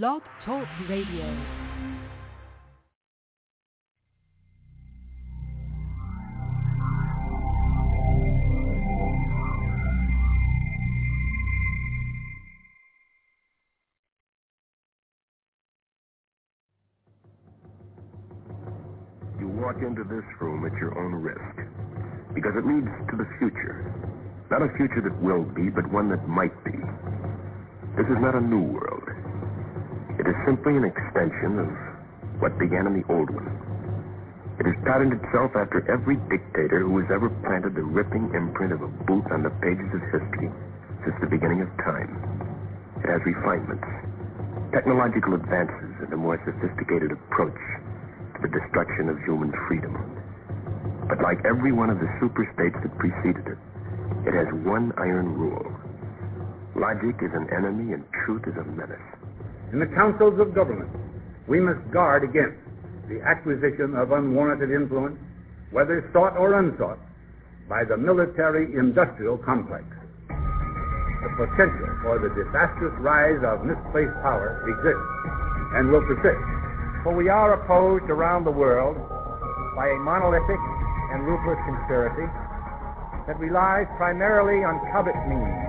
Blog Talk Radio. You walk into this room at your own risk because it leads to the future. Not a future that will be, but one that might be. This is not a new world. It is simply an extension of what began in the old one. It has patterned itself after every dictator who has ever planted the ripping imprint of a boot on the pages of history since the beginning of time. It has refinements, technological advances, and a more sophisticated approach to the destruction of human freedom. But like every one of the superstates that preceded it, it has one iron rule. Logic is an enemy and truth is a menace. In the councils of government, we must guard against the acquisition of unwarranted influence, whether sought or unsought, by the military-industrial complex. The potential for the disastrous rise of misplaced power exists and will persist. For we are opposed around the world by a monolithic and ruthless conspiracy that relies primarily on covert means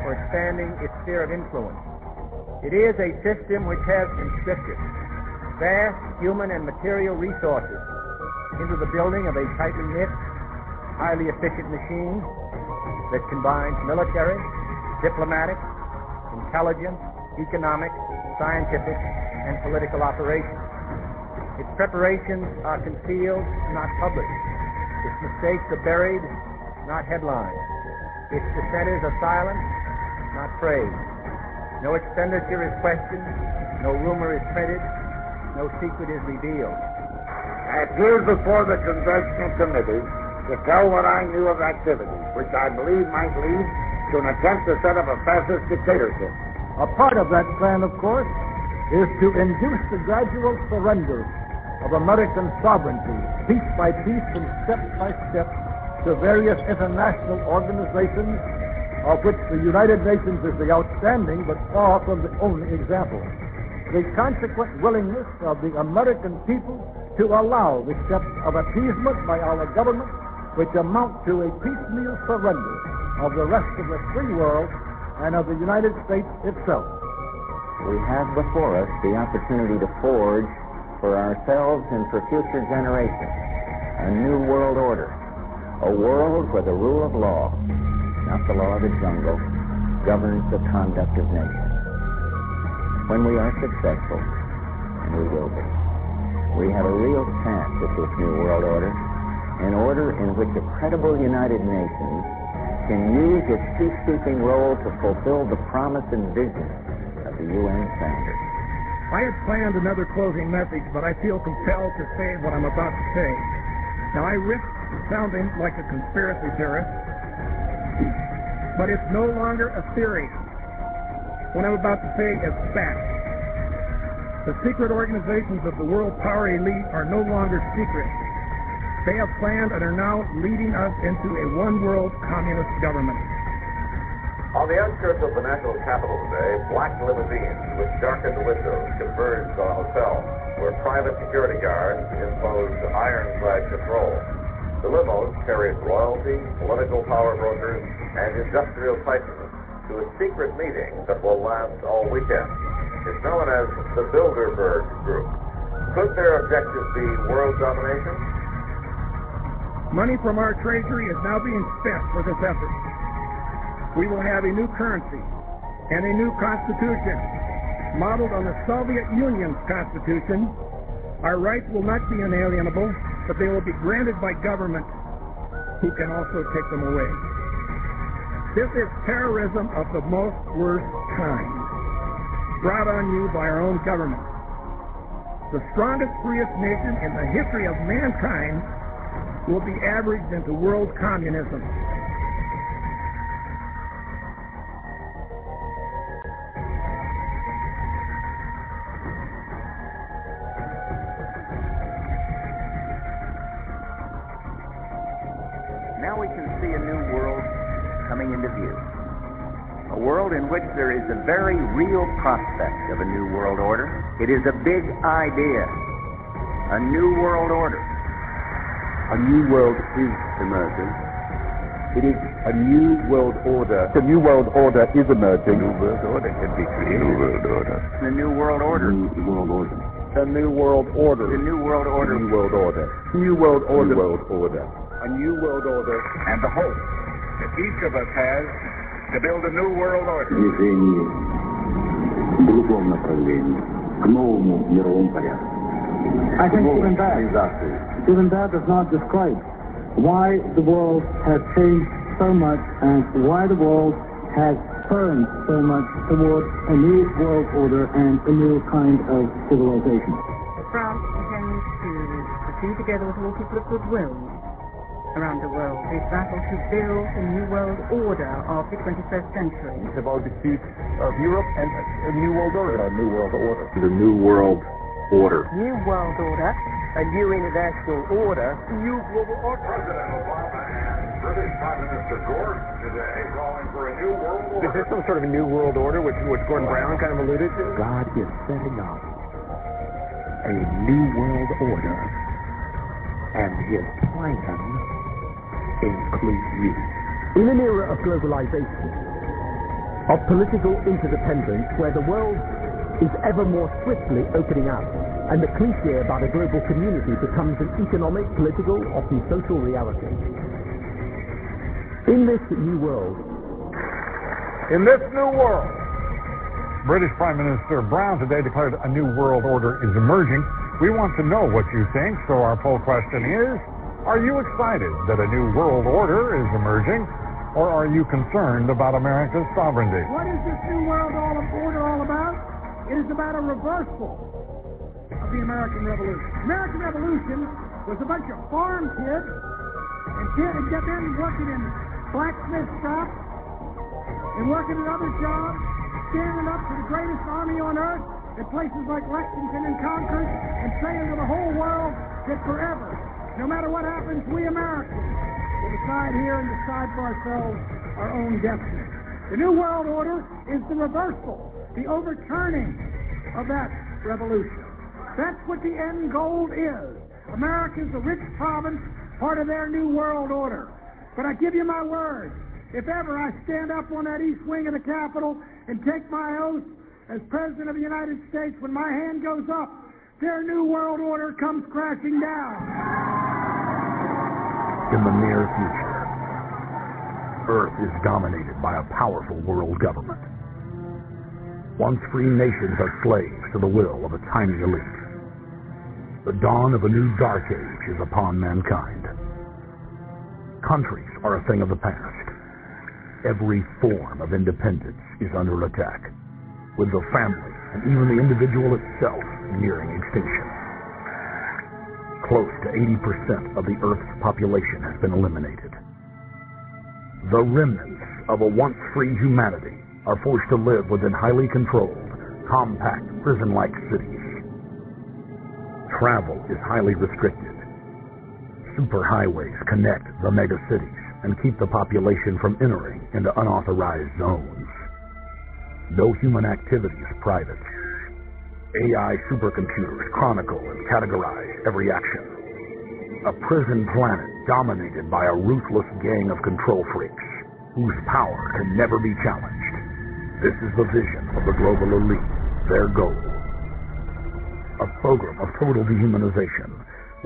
for expanding its sphere of influence. It is a system which has conscripted vast human and material resources into the building of a tightly knit, highly efficient machine that combines military, diplomatic, intelligence, economic, scientific, and political operations. Its preparations are concealed, not published. Its mistakes are buried, not headlined. Its dissenters are silenced, not praised. No expenditure is questioned, no rumor is printed, no secret is revealed. I appeared before the Congressional Committee to tell what I knew of activities which I believe might lead to an attempt to set up a fascist dictatorship. A part of that plan, of course, is to induce the gradual surrender of American sovereignty, piece by piece and step by step, to various international organizations, of which the United Nations is the outstanding but far from the only example. The consequent willingness of the American people to allow the steps of appeasement by our government, which amount to a piecemeal surrender of the rest of the free world and of the United States itself. We have before us the opportunity to forge for ourselves and for future generations a new world order, a world where the rule of law, not the law of the jungle, governs the conduct of nations. When we are successful, and we will be, we have a real chance at this new world order, an order in which a credible United Nations can use its peacekeeping role to fulfill the promise and vision of the UN founders. I had planned another closing message, but I feel compelled to say what I'm about to say. Now, I risk sounding like a conspiracy theorist, but it's no longer a theory. What I'm about to say is fact. The secret organizations of the world power elite are no longer secret. They have planned and are now leading us into a one-world communist government. On the outskirts of the national capital today, black limousines with darkened windows converged on a hotel where private security guards imposed ironclad control. The limos carried royalty, political power brokers, and industrial titans to a secret meeting that will last all weekend. It's known as the Bilderberg Group. Could their objective be world domination? Money from our treasury is now being spent for this effort. We will have a new currency and a new constitution modeled on the Soviet Union's constitution. Our rights will not be inalienable, but they will be granted by government who can also take them away. This is terrorism of the most worst kind, brought on you by our own government. The strongest, freest nation in the history of mankind will be averaged into world communism. There is a very real prospect of a new world order. It is a big idea. A new world order. A new world is emerging. It is a new world order. The new world order is emerging. New world order can be created. New world order. The new world order. New world order. The new world order. The new world order. New world order. New world order. New world order. A new world order. And the hope that each of us has to build a new world order. движение в другом направлении, к новому мировому порядку. I think even that, even that does not describe why the world has changed so much and why the world has turned so much towards a new world order and a new kind of civilization. France intends to pursue together with all people of goodwill around the world this battle to build a new world order of the 21st century. It's about the defeat of Europe and a new world order. A new world order. The new world order. New world order. A new international order. New global order. President Obama and British Prime Minister Gordon today calling for a new world order. Is this some sort of a new world order, which, which Gordon Brown kind of alluded to? God is setting up a new world order, and his plan includes you. In an era of globalization, of political interdependence, where the world is ever more swiftly opening up, and the cliche about a global community becomes an economic, political, often social reality. In this new world, In this new world, British Prime Minister Brown today declared a new world order is emerging. We want to know what you think, so our poll question is, are you excited that a new world order is emerging, or are you concerned about America's sovereignty? What is this new world order all about? It is about a reversal of the American Revolution. American Revolution was a bunch of farm kids and kids and get men working in blacksmith shops and working at other jobs, standing up to the greatest army on earth in places like Lexington and Concord and saying to the whole world that forever, no matter what happens, we Americans will decide here and decide for ourselves our own destiny. The New World Order is the reversal, the overturning of that revolution. That's what the end goal is. America's a rich province, part of their New World Order. But I give you my word, if ever I stand up on that east wing of the Capitol and take my oath as President of the United States, when my hand goes up, their New World Order comes crashing down. In the near future, Earth is dominated by a powerful world government. Once free nations are slaves to the will of a tiny elite. The dawn of a new dark age is upon mankind. Countries are a thing of the past. Every form of independence is under attack, with the family and even the individual itself nearing extinction. Close to 80% of the Earth's population has been eliminated. The remnants of a once free humanity are forced to live within highly controlled, compact, prison-like cities. Travel is highly restricted. Superhighways connect the megacities and keep the population from entering into unauthorized zones. No human activity is private. AI supercomputers chronicle and categorize every action. A prison planet dominated by a ruthless gang of control freaks whose power can never be challenged. This is the vision of the global elite, their goal. A program of total dehumanization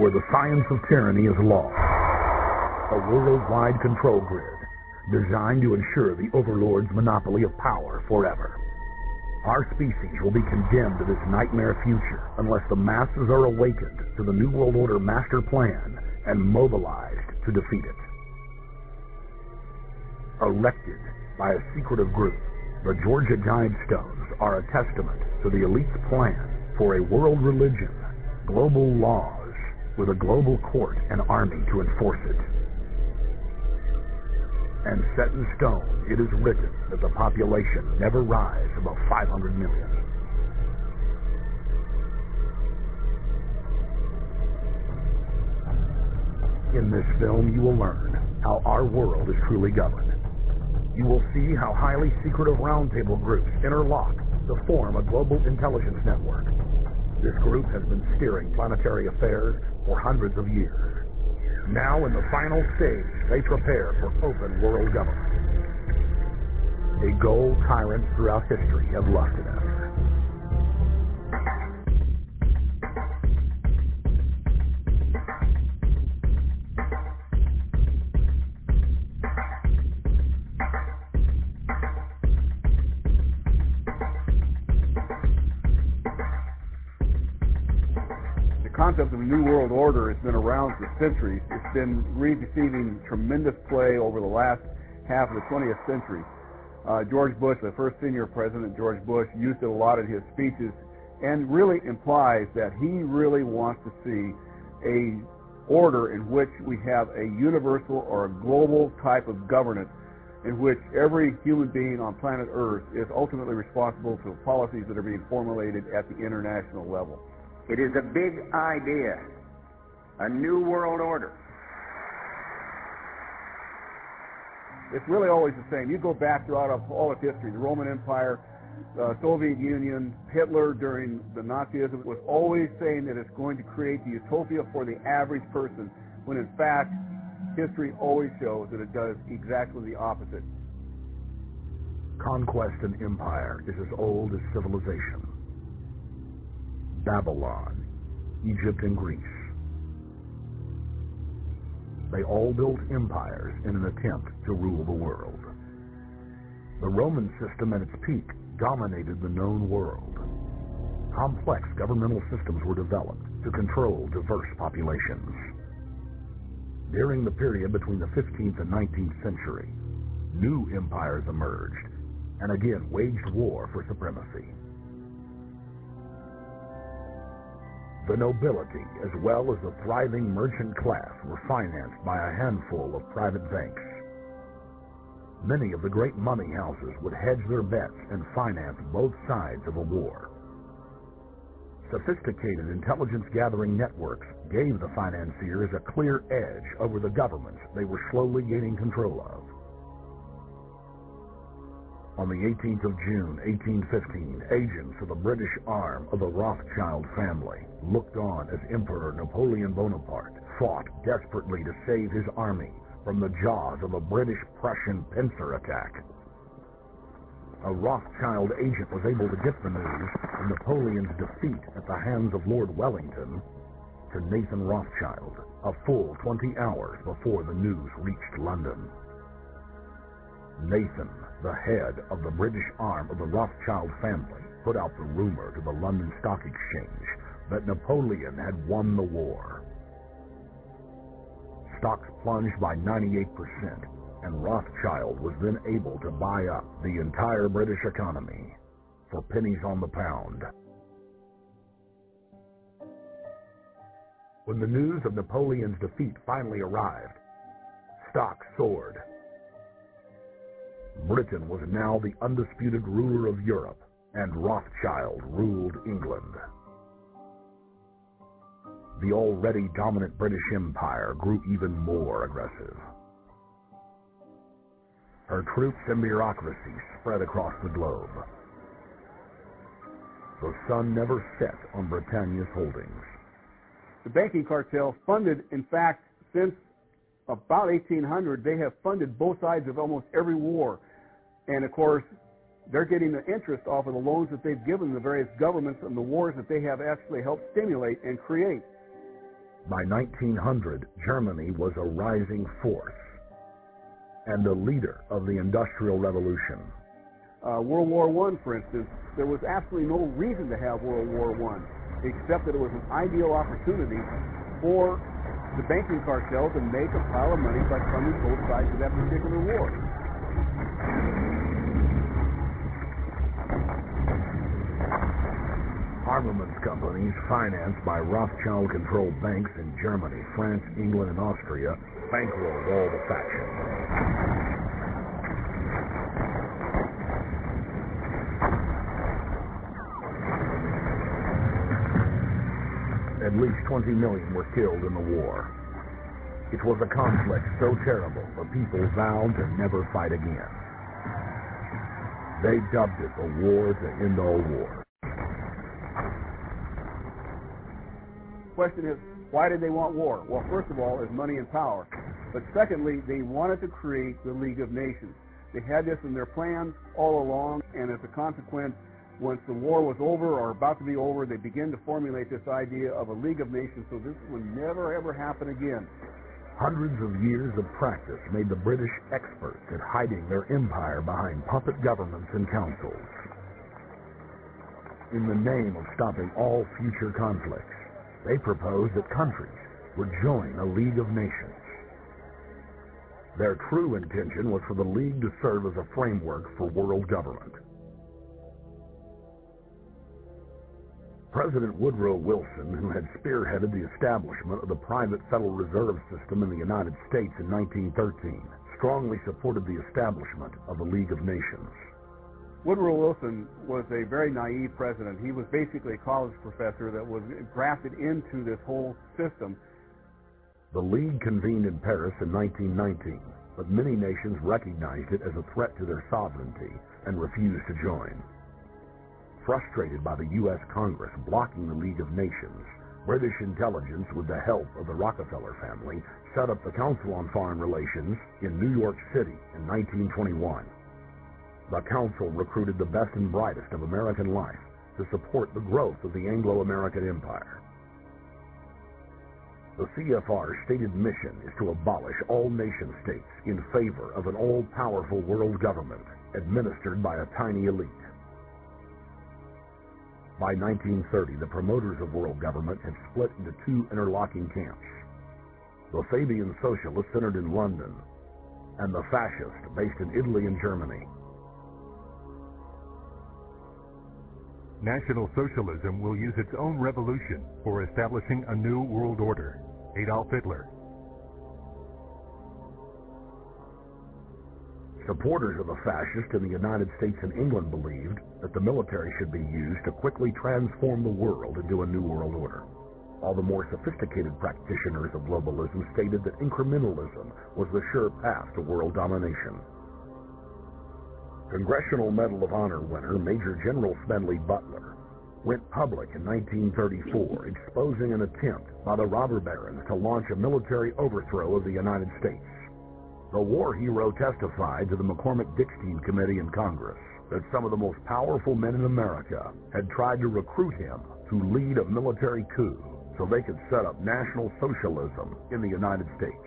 where the science of tyranny is law. A worldwide control grid designed to ensure the overlord's monopoly of power forever. Our species will be condemned to this nightmare future unless the masses are awakened to the New World Order master plan and mobilized to defeat it. Erected by a secretive group, the Georgia Guidestones are a testament to the elite's plan for a world religion, global laws, with a global court and army to enforce it. And set in stone, it is written that the population never rise above 500 million. In this film, you will learn how our world is truly governed. you will see how highly secretive roundtable groups interlock to form a global intelligence network. This group has been steering planetary affairs for hundreds of years. Now, in the final stage, they prepare for open world government. A goal tyrant throughout history have lusted after. Concept of a new world order has been around for centuries. It's been receiving tremendous play over the last half of the 20th century. Uh, George Bush, the first senior president, George Bush, used it a lot in his speeches and really implies that he really wants to see a order in which we have a universal or a global type of governance in which every human being on planet Earth is ultimately responsible for policies that are being formulated at the international level. It is a big idea, a new world order. It's really always the same. You go back throughout all of history, the Roman Empire, the Soviet Union, Hitler during the Nazism was always saying that it's going to create the utopia for the average person, when in fact, history always shows that it does exactly the opposite. Conquest and empire is as old as civilization. Babylon, Egypt, and Greece. They all built empires in an attempt to rule the world. The Roman system at its peak dominated the known world. Complex governmental systems were developed to control diverse populations. During the period between the 15th and 19th century, new empires emerged and again waged war for supremacy. The nobility, as well as the thriving merchant class, were financed by a handful of private banks. Many of the great money houses would hedge their bets and finance both sides of a war. Sophisticated intelligence gathering networks gave the financiers a clear edge over the governments they were slowly gaining control of. On the 18th of June, 1815, agents of the British arm of the Rothschild family looked on as Emperor Napoleon Bonaparte fought desperately to save his army from the jaws of a British-Prussian pincer attack. A Rothschild agent was able to get the news of Napoleon's defeat at the hands of Lord Wellington to Nathan Rothschild a full 20 hours before the news reached London. Nathan the head of the British arm of the Rothschild family, put out the rumor to the London Stock Exchange that Napoleon had won the war. Stocks plunged by 98%, and Rothschild was then able to buy up the entire British economy for pennies on the pound. When the news of Napoleon's defeat finally arrived, stocks soared Britain was now the undisputed ruler of Europe, and Rothschild ruled England. The already dominant British Empire grew even more aggressive. Her troops and bureaucracy spread across the globe. The sun never set on Britannia's holdings. The banking cartel funded, in fact, since about 1800, they have funded both sides of almost every war. And of course, they're getting the interest off of the loans that they've given the various governments and the wars that they have actually helped stimulate and create. By 1900, Germany was a rising force and a leader of the Industrial Revolution. Uh, World War I, for instance, there was absolutely no reason to have World War I, except that it was an ideal opportunity for the banking cartels and make a pile of money by funding both sides of that particular war. Armaments companies financed by Rothschild-controlled banks in Germany, France, England, and Austria bankrolled all the factions. At least 20 million were killed in the war. It was a conflict so terrible the people vowed to never fight again. They dubbed it the war to end all war. Question is, why did they want war? Well, first of all, is money and power. But secondly, they wanted to create the League of Nations. They had this in their plans all along, and as a consequence, once the war was over or about to be over, they began to formulate this idea of a League of Nations so this would never ever happen again. Hundreds of years of practice made the British experts at hiding their empire behind puppet governments and councils. In the name of stopping all future conflicts, they proposed that countries would join a League of Nations. Their true intention was for the League to serve as a framework for world government. President Woodrow Wilson, who had spearheaded the establishment of the private Federal Reserve System in the United States in 1913, strongly supported the establishment of the League of Nations. Woodrow Wilson was a very naive president. He was basically a college professor that was grafted into this whole system. The League convened in Paris in 1919, but many nations recognized it as a threat to their sovereignty and refused to join. Frustrated by the U.S. Congress blocking the League of Nations, British intelligence, with the help of the Rockefeller family, set up the Council on Foreign Relations in New York City in 1921. The Council recruited the best and brightest of American life to support the growth of the Anglo-American Empire. The CFR's stated mission is to abolish all nation states in favor of an all-powerful world government administered by a tiny elite. By 1930, the promoters of world government had split into two interlocking camps. The Fabian Socialists centered in London, and the Fascists based in Italy and Germany. National Socialism will use its own revolution for establishing a new world order. Adolf Hitler. Supporters of the fascists in the United States and England believed that the military should be used to quickly transform the world into a new world order. All the more sophisticated practitioners of globalism stated that incrementalism was the sure path to world domination. Congressional Medal of Honor winner Major General Smedley Butler went public in 1934 exposing an attempt by the robber barons to launch a military overthrow of the United States. The war hero testified to the McCormick-Dickstein Committee in Congress that some of the most powerful men in America had tried to recruit him to lead a military coup so they could set up National Socialism in the United States.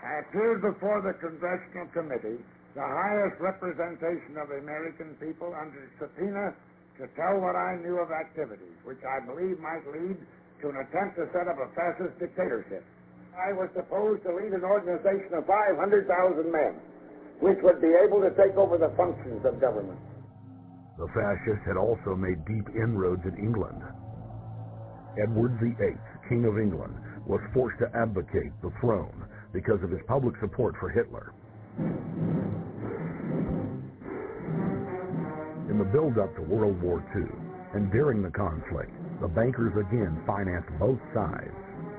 I appeared before the Congressional Committee, the highest representation of the American people, under subpoena to tell what I knew of activities which I believe might lead to an attempt to set up a fascist dictatorship. I was supposed to lead an organization of 500,000 men, which would be able to take over the functions of government. The fascists had also made deep inroads in England. Edward VIII, King of England, was forced to abdicate the throne because of his public support for Hitler. In the build-up to World War II and during the conflict, the bankers again financed both sides,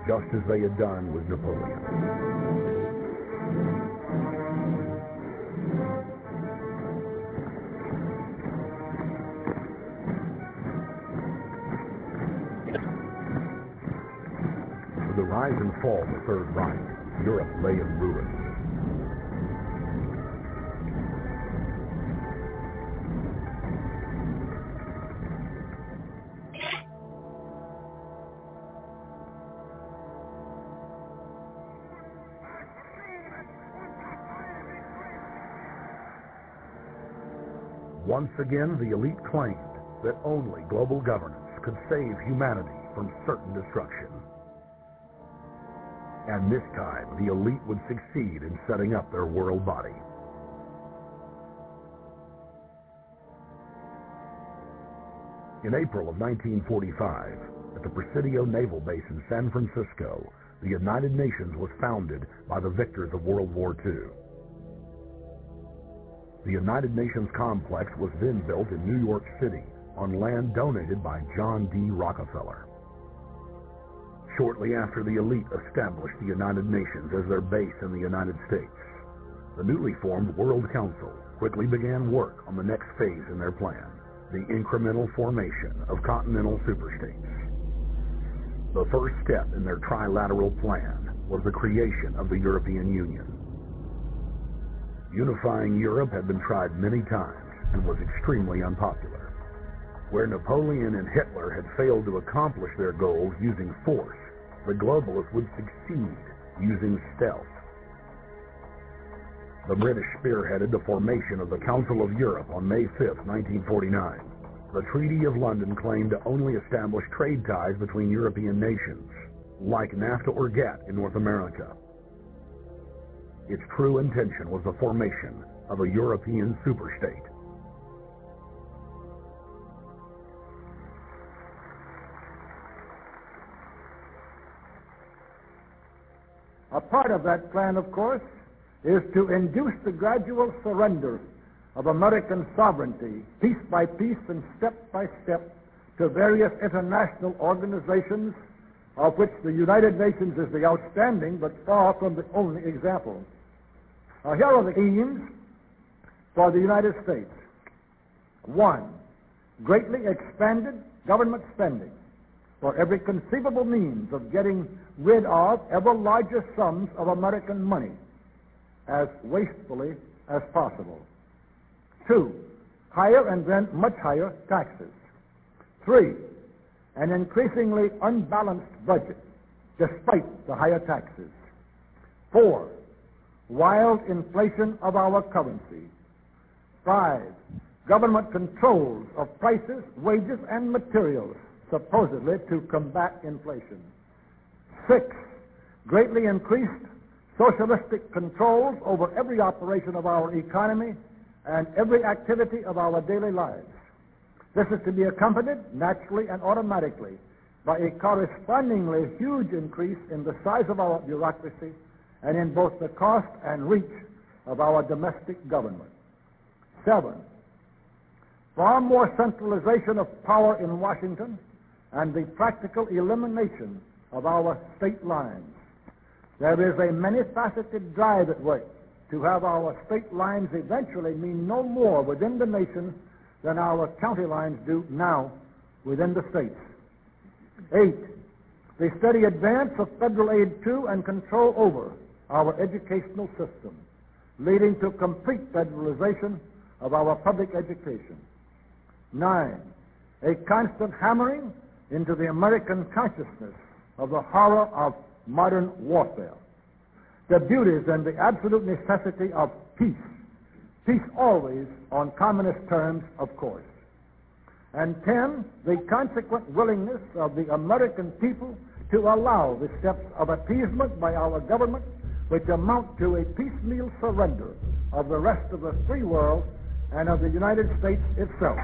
just as they had done with Napoleon. With the rise and fall of the Third Reich, Europe lay in ruin. Once again, the elite claimed that only global governance could save humanity from certain destruction. And this time, the elite would succeed in setting up their world body. In April of 1945, at the Presidio Naval Base in San Francisco, the United Nations was founded by the victors of World War II. The United Nations complex was then built in New York City on land donated by John D. Rockefeller. shortly after the elite established the United Nations as their base in the United States. The newly formed World Council quickly began work on the next phase in their plan, the incremental formation of continental superstates. The first step in their trilateral plan was the creation of the European Union. Unifying Europe had been tried many times and was extremely unpopular. Where Napoleon and Hitler had failed to accomplish their goals using force, the globalists would succeed using stealth. The British spearheaded the formation of the Council of Europe on May 5, 1949. The Treaty of London claimed to only establish trade ties between European nations, like NAFTA or GATT in North America. Its true intention was the formation of a European superstate. A part of that plan, of course, is to induce the gradual surrender of American sovereignty, piece by piece and step by step, to various international organizations, of which the United Nations is the outstanding but far from the only example. Now, here are the aims for the United States. One, greatly expanded government spending for every conceivable means of getting rid of ever larger sums of American money as wastefully as possible. Two, higher and then much higher taxes. Three, an increasingly unbalanced budget despite the higher taxes. Four, wild inflation of our currency. Five, government controls of prices, wages, and materials supposedly to combat inflation. Six, greatly increased socialistic controls over every operation of our economy and every activity of our daily lives. This is to be accompanied naturally and automatically by a correspondingly huge increase in the size of our bureaucracy and in both the cost and reach of our domestic government. Seven, far more centralization of power in Washington and the practical elimination of our state lines. There is a many-faceted drive at work to have our state lines eventually mean no more within the nation than our county lines do now within the states. Eight, the steady advance of federal aid to and control over our educational system, leading to complete federalization of our public education. Nine, a constant hammering into the American consciousness of the horror of modern warfare, the beauties and the absolute necessity of peace. Peace always on communist terms, of course. And ten, the consequent willingness of the American people to allow the steps of appeasement by our government which amount to a piecemeal surrender of the rest of the free world and of the United States itself.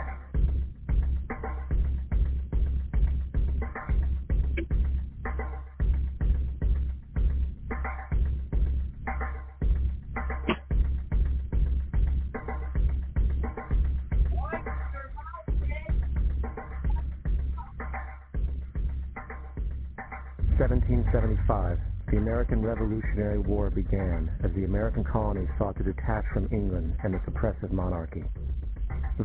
1775, the American Revolutionary War began as the American colonies sought to detach from England and its oppressive monarchy.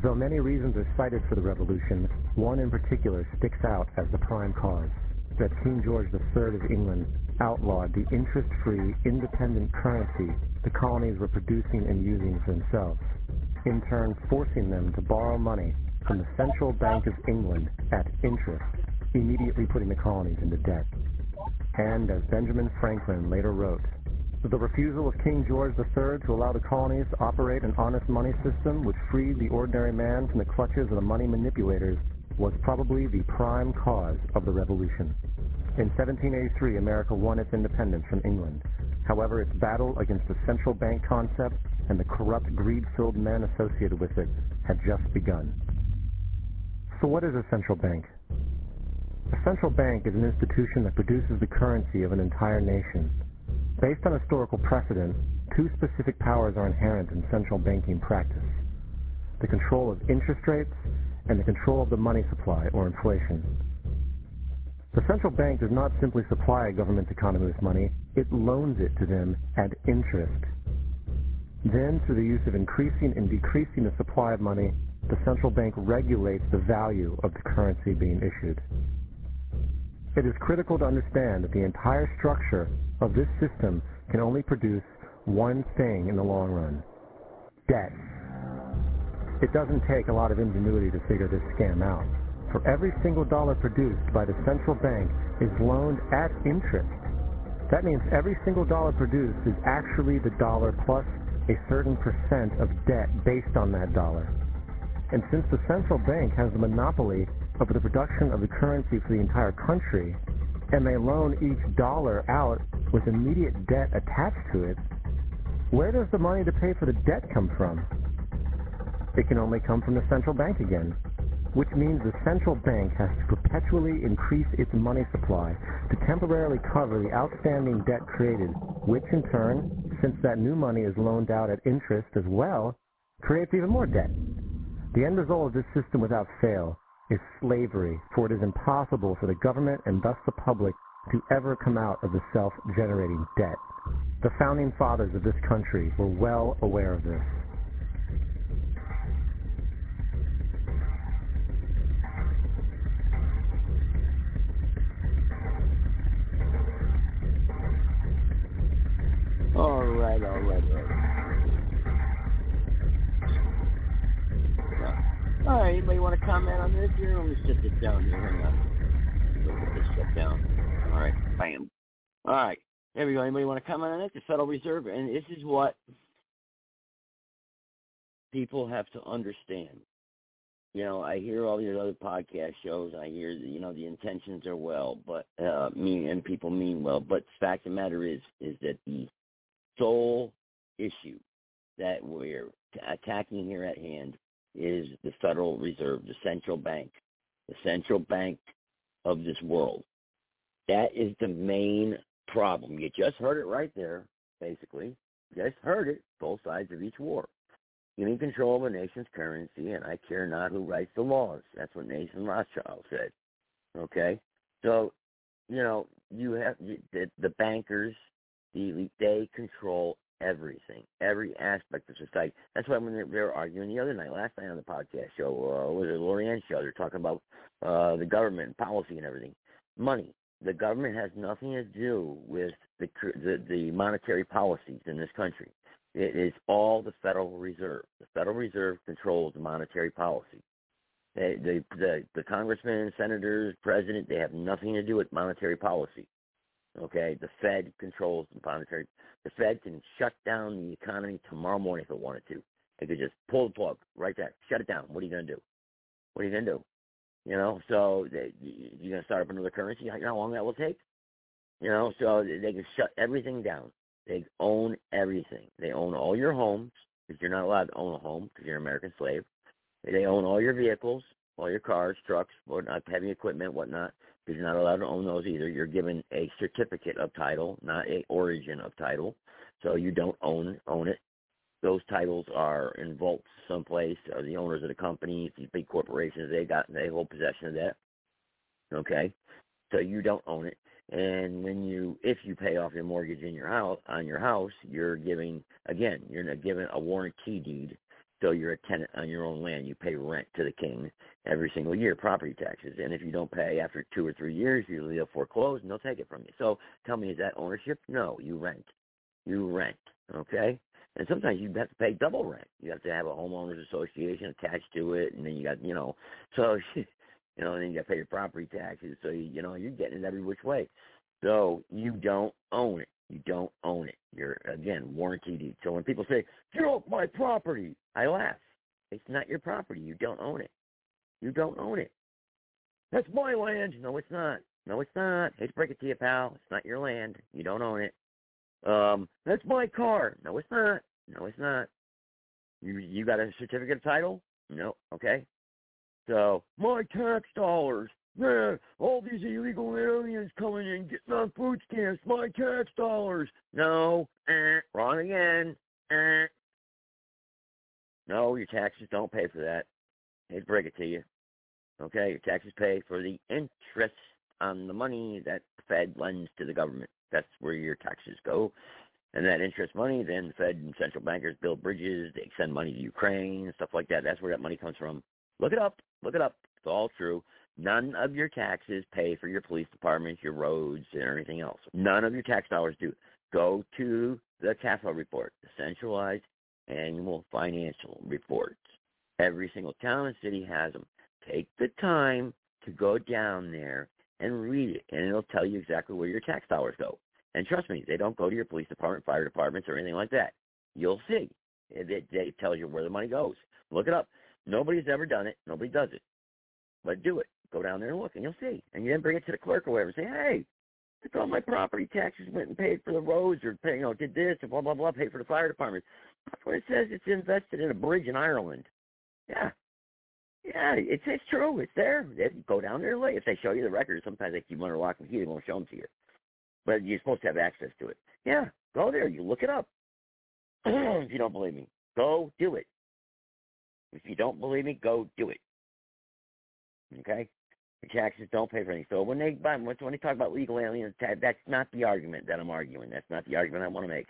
Though many reasons are cited for the revolution, one in particular sticks out as the prime cause, that King George III of England outlawed the interest-free, independent currency the colonies were producing and using for themselves, in turn forcing them to borrow money from the Central Bank of England at interest, immediately putting the colonies into debt. And as Benjamin Franklin later wrote, the refusal of King George III to allow the colonies to operate an honest money system which freed the ordinary man from the clutches of the money manipulators was probably the prime cause of the revolution. In 1783, America won its independence from England. However, its battle against the central bank concept and the corrupt, greed-filled men associated with it had just begun. So what is a central bank? A central bank is an institution that produces the currency of an entire nation. Based on historical precedent, two specific powers are inherent in central banking practice. The control of interest rates and the control of the money supply or inflation. The central bank does not simply supply a government economy with money, it loans it to them at interest. Then, through the use of increasing and decreasing the supply of money, the central bank regulates the value of the currency being issued. It is critical to understand that the entire structure of this system can only produce one thing in the long run debt. It doesn't take a lot of ingenuity to figure this scam out. For every single dollar produced by the central bank is loaned at interest. That means every single dollar produced is actually the dollar plus a certain percent of debt based on that dollar. And since the central bank has the monopoly over the production of the currency for the entire country, and they loan each dollar out with immediate debt attached to it, where does the money to pay for the debt come from? It can only come from the central bank again, which means the central bank has to perpetually increase its money supply to temporarily cover the outstanding debt created, which in turn, since that new money is loaned out at interest as well, creates even more debt. The end result of this system without fail is slavery, for it is impossible for the government and thus the public to ever come out of the self-generating debt. The founding fathers of this country were well aware of this. All right, all right, all right. All right, anybody want to comment on this here? Let me sit this down here. Hang on. Let me shut down. All right, bam. All right, there we go. Anybody want to comment on it? The Federal Reserve, and this is what people have to understand. You know, I hear all these other podcast shows. I hear, you know, the intentions are well, but uh, mean and people mean well. But the fact of the matter is, is that the sole issue that we're attacking here at hand is the Federal Reserve, the central bank, the central bank of this world. That is the main problem. You just heard it right there, basically. Just heard it, both sides of each war. Giving control of a nation's currency, and I care not who writes the laws. That's what Nathan Rothschild said. Okay? So, you know, you have the, the bankers, the they control everything, every aspect of society. That's why when they were arguing the other night, last night on the podcast show, uh, was it Lorianne show? They're talking about uh, the government policy and everything. Money. The government has nothing to do with the, the the monetary policies in this country. It is all the Federal Reserve. The Federal Reserve controls monetary policy. They, the, the the congressmen, senators, president, they have nothing to do with monetary policy. Okay, the Fed controls the monetary. The Fed can shut down the economy tomorrow morning if it wanted to. They could just pull the plug right there, shut it down. What are you to do? What are you to do? You know, so they, you're to start up another currency. You know how long that will take? You know, so they can shut everything down. They own everything. They own all your homes because you're not allowed to own a home because you're an American slave. They own all your vehicles, all your cars, trucks, whatnot, uh, heavy equipment, whatnot you're not allowed to own those either. You're given a certificate of title, not a origin of title. So you don't own own it. Those titles are in vaults someplace. Or the owners of the companies, these big corporations, they got they hold possession of that. Okay, so you don't own it. And when you, if you pay off your mortgage in your house on your house, you're giving again, you're not given a warranty deed so you're a tenant on your own land. You pay rent to the king every single year, property taxes. And if you don't pay after two or three years, usually they'll foreclose and they'll take it from you. So tell me, is that ownership? No, you rent. You rent, okay? And sometimes you have to pay double rent. You have to have a homeowners association attached to it, and then you got, you know, so, you know, and then you got to pay your property taxes. So, you, you know, you're getting it every which way. So you don't own it. You don't own it. You're again warranty deed. So when people say, "Get off my property," I laugh. It's not your property. You don't own it. You don't own it. That's my land. No, it's not. No, it's not. Hate to break it to you, pal. It's not your land. You don't own it. Um, that's my car. No, it's not. No, it's not. You you got a certificate of title? No. Okay. So my tax dollars. Yeah, all these illegal aliens coming in getting on food stamps, my tax dollars. No, eh, wrong again. Eh. No, your taxes don't pay for that. Hate break it to you. Okay, your taxes pay for the interest on the money that the Fed lends to the government. That's where your taxes go. And that interest money, then the Fed and central bankers build bridges, they send money to Ukraine, stuff like that. That's where that money comes from. Look it up. Look it up. It's all true. None of your taxes pay for your police departments, your roads, or anything else. None of your tax dollars do. Go to the CAFR report, the centralized annual financial reports. Every single town and city has them. Take the time to go down there and read it, and it'll tell you exactly where your tax dollars go. And trust me, they don't go to your police department, fire departments, or anything like that. You'll see. It, it, it tells you where the money goes. Look it up. Nobody's ever done it. Nobody does it. But do it. Go down there and look, and you'll see. And you then bring it to the clerk or whatever. Say, hey, I thought my property taxes went and paid for the roads or pay, you know did this and blah blah blah, pay for the fire department. That's what it says. It's invested in a bridge in Ireland. Yeah, yeah, it's it's true. It's there. They go down there late. If they show you the record, sometimes they keep under lock and key. They won't show them to you, but you're supposed to have access to it. Yeah, go there. You look it up. if you don't believe me, go do it. If you don't believe me, go do it. Okay? The taxes don't pay for anything. So when they when they talk about legal aliens, that's not the argument that I'm arguing. That's not the argument I want to make.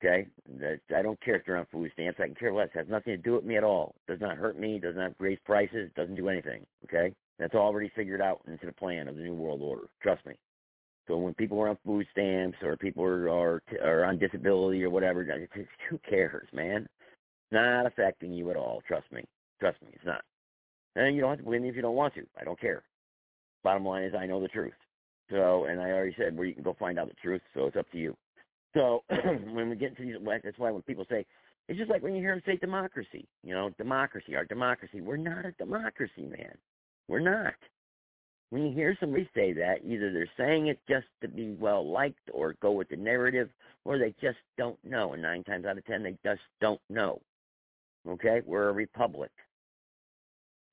Okay, that I don't care if they're on food stamps. I can care less. It has nothing to do with me at all. It does not hurt me. Does not raise prices. Doesn't do anything. Okay, that's already figured out into the plan of the new world order. Trust me. So when people are on food stamps or people are are, are on disability or whatever, who cares, man? It's not affecting you at all. Trust me. Trust me, it's not. And you don't have to believe me if you don't want to. I don't care. Bottom line is I know the truth. So, and I already said where you can go find out the truth. So it's up to you. So when we get into these, that's why when people say, it's just like when you hear them say democracy, you know, democracy, our democracy. We're not a democracy, man. We're not. When you hear somebody say that, either they're saying it just to be well liked or go with the narrative, or they just don't know. And nine times out of ten, they just don't know. Okay? We're a republic.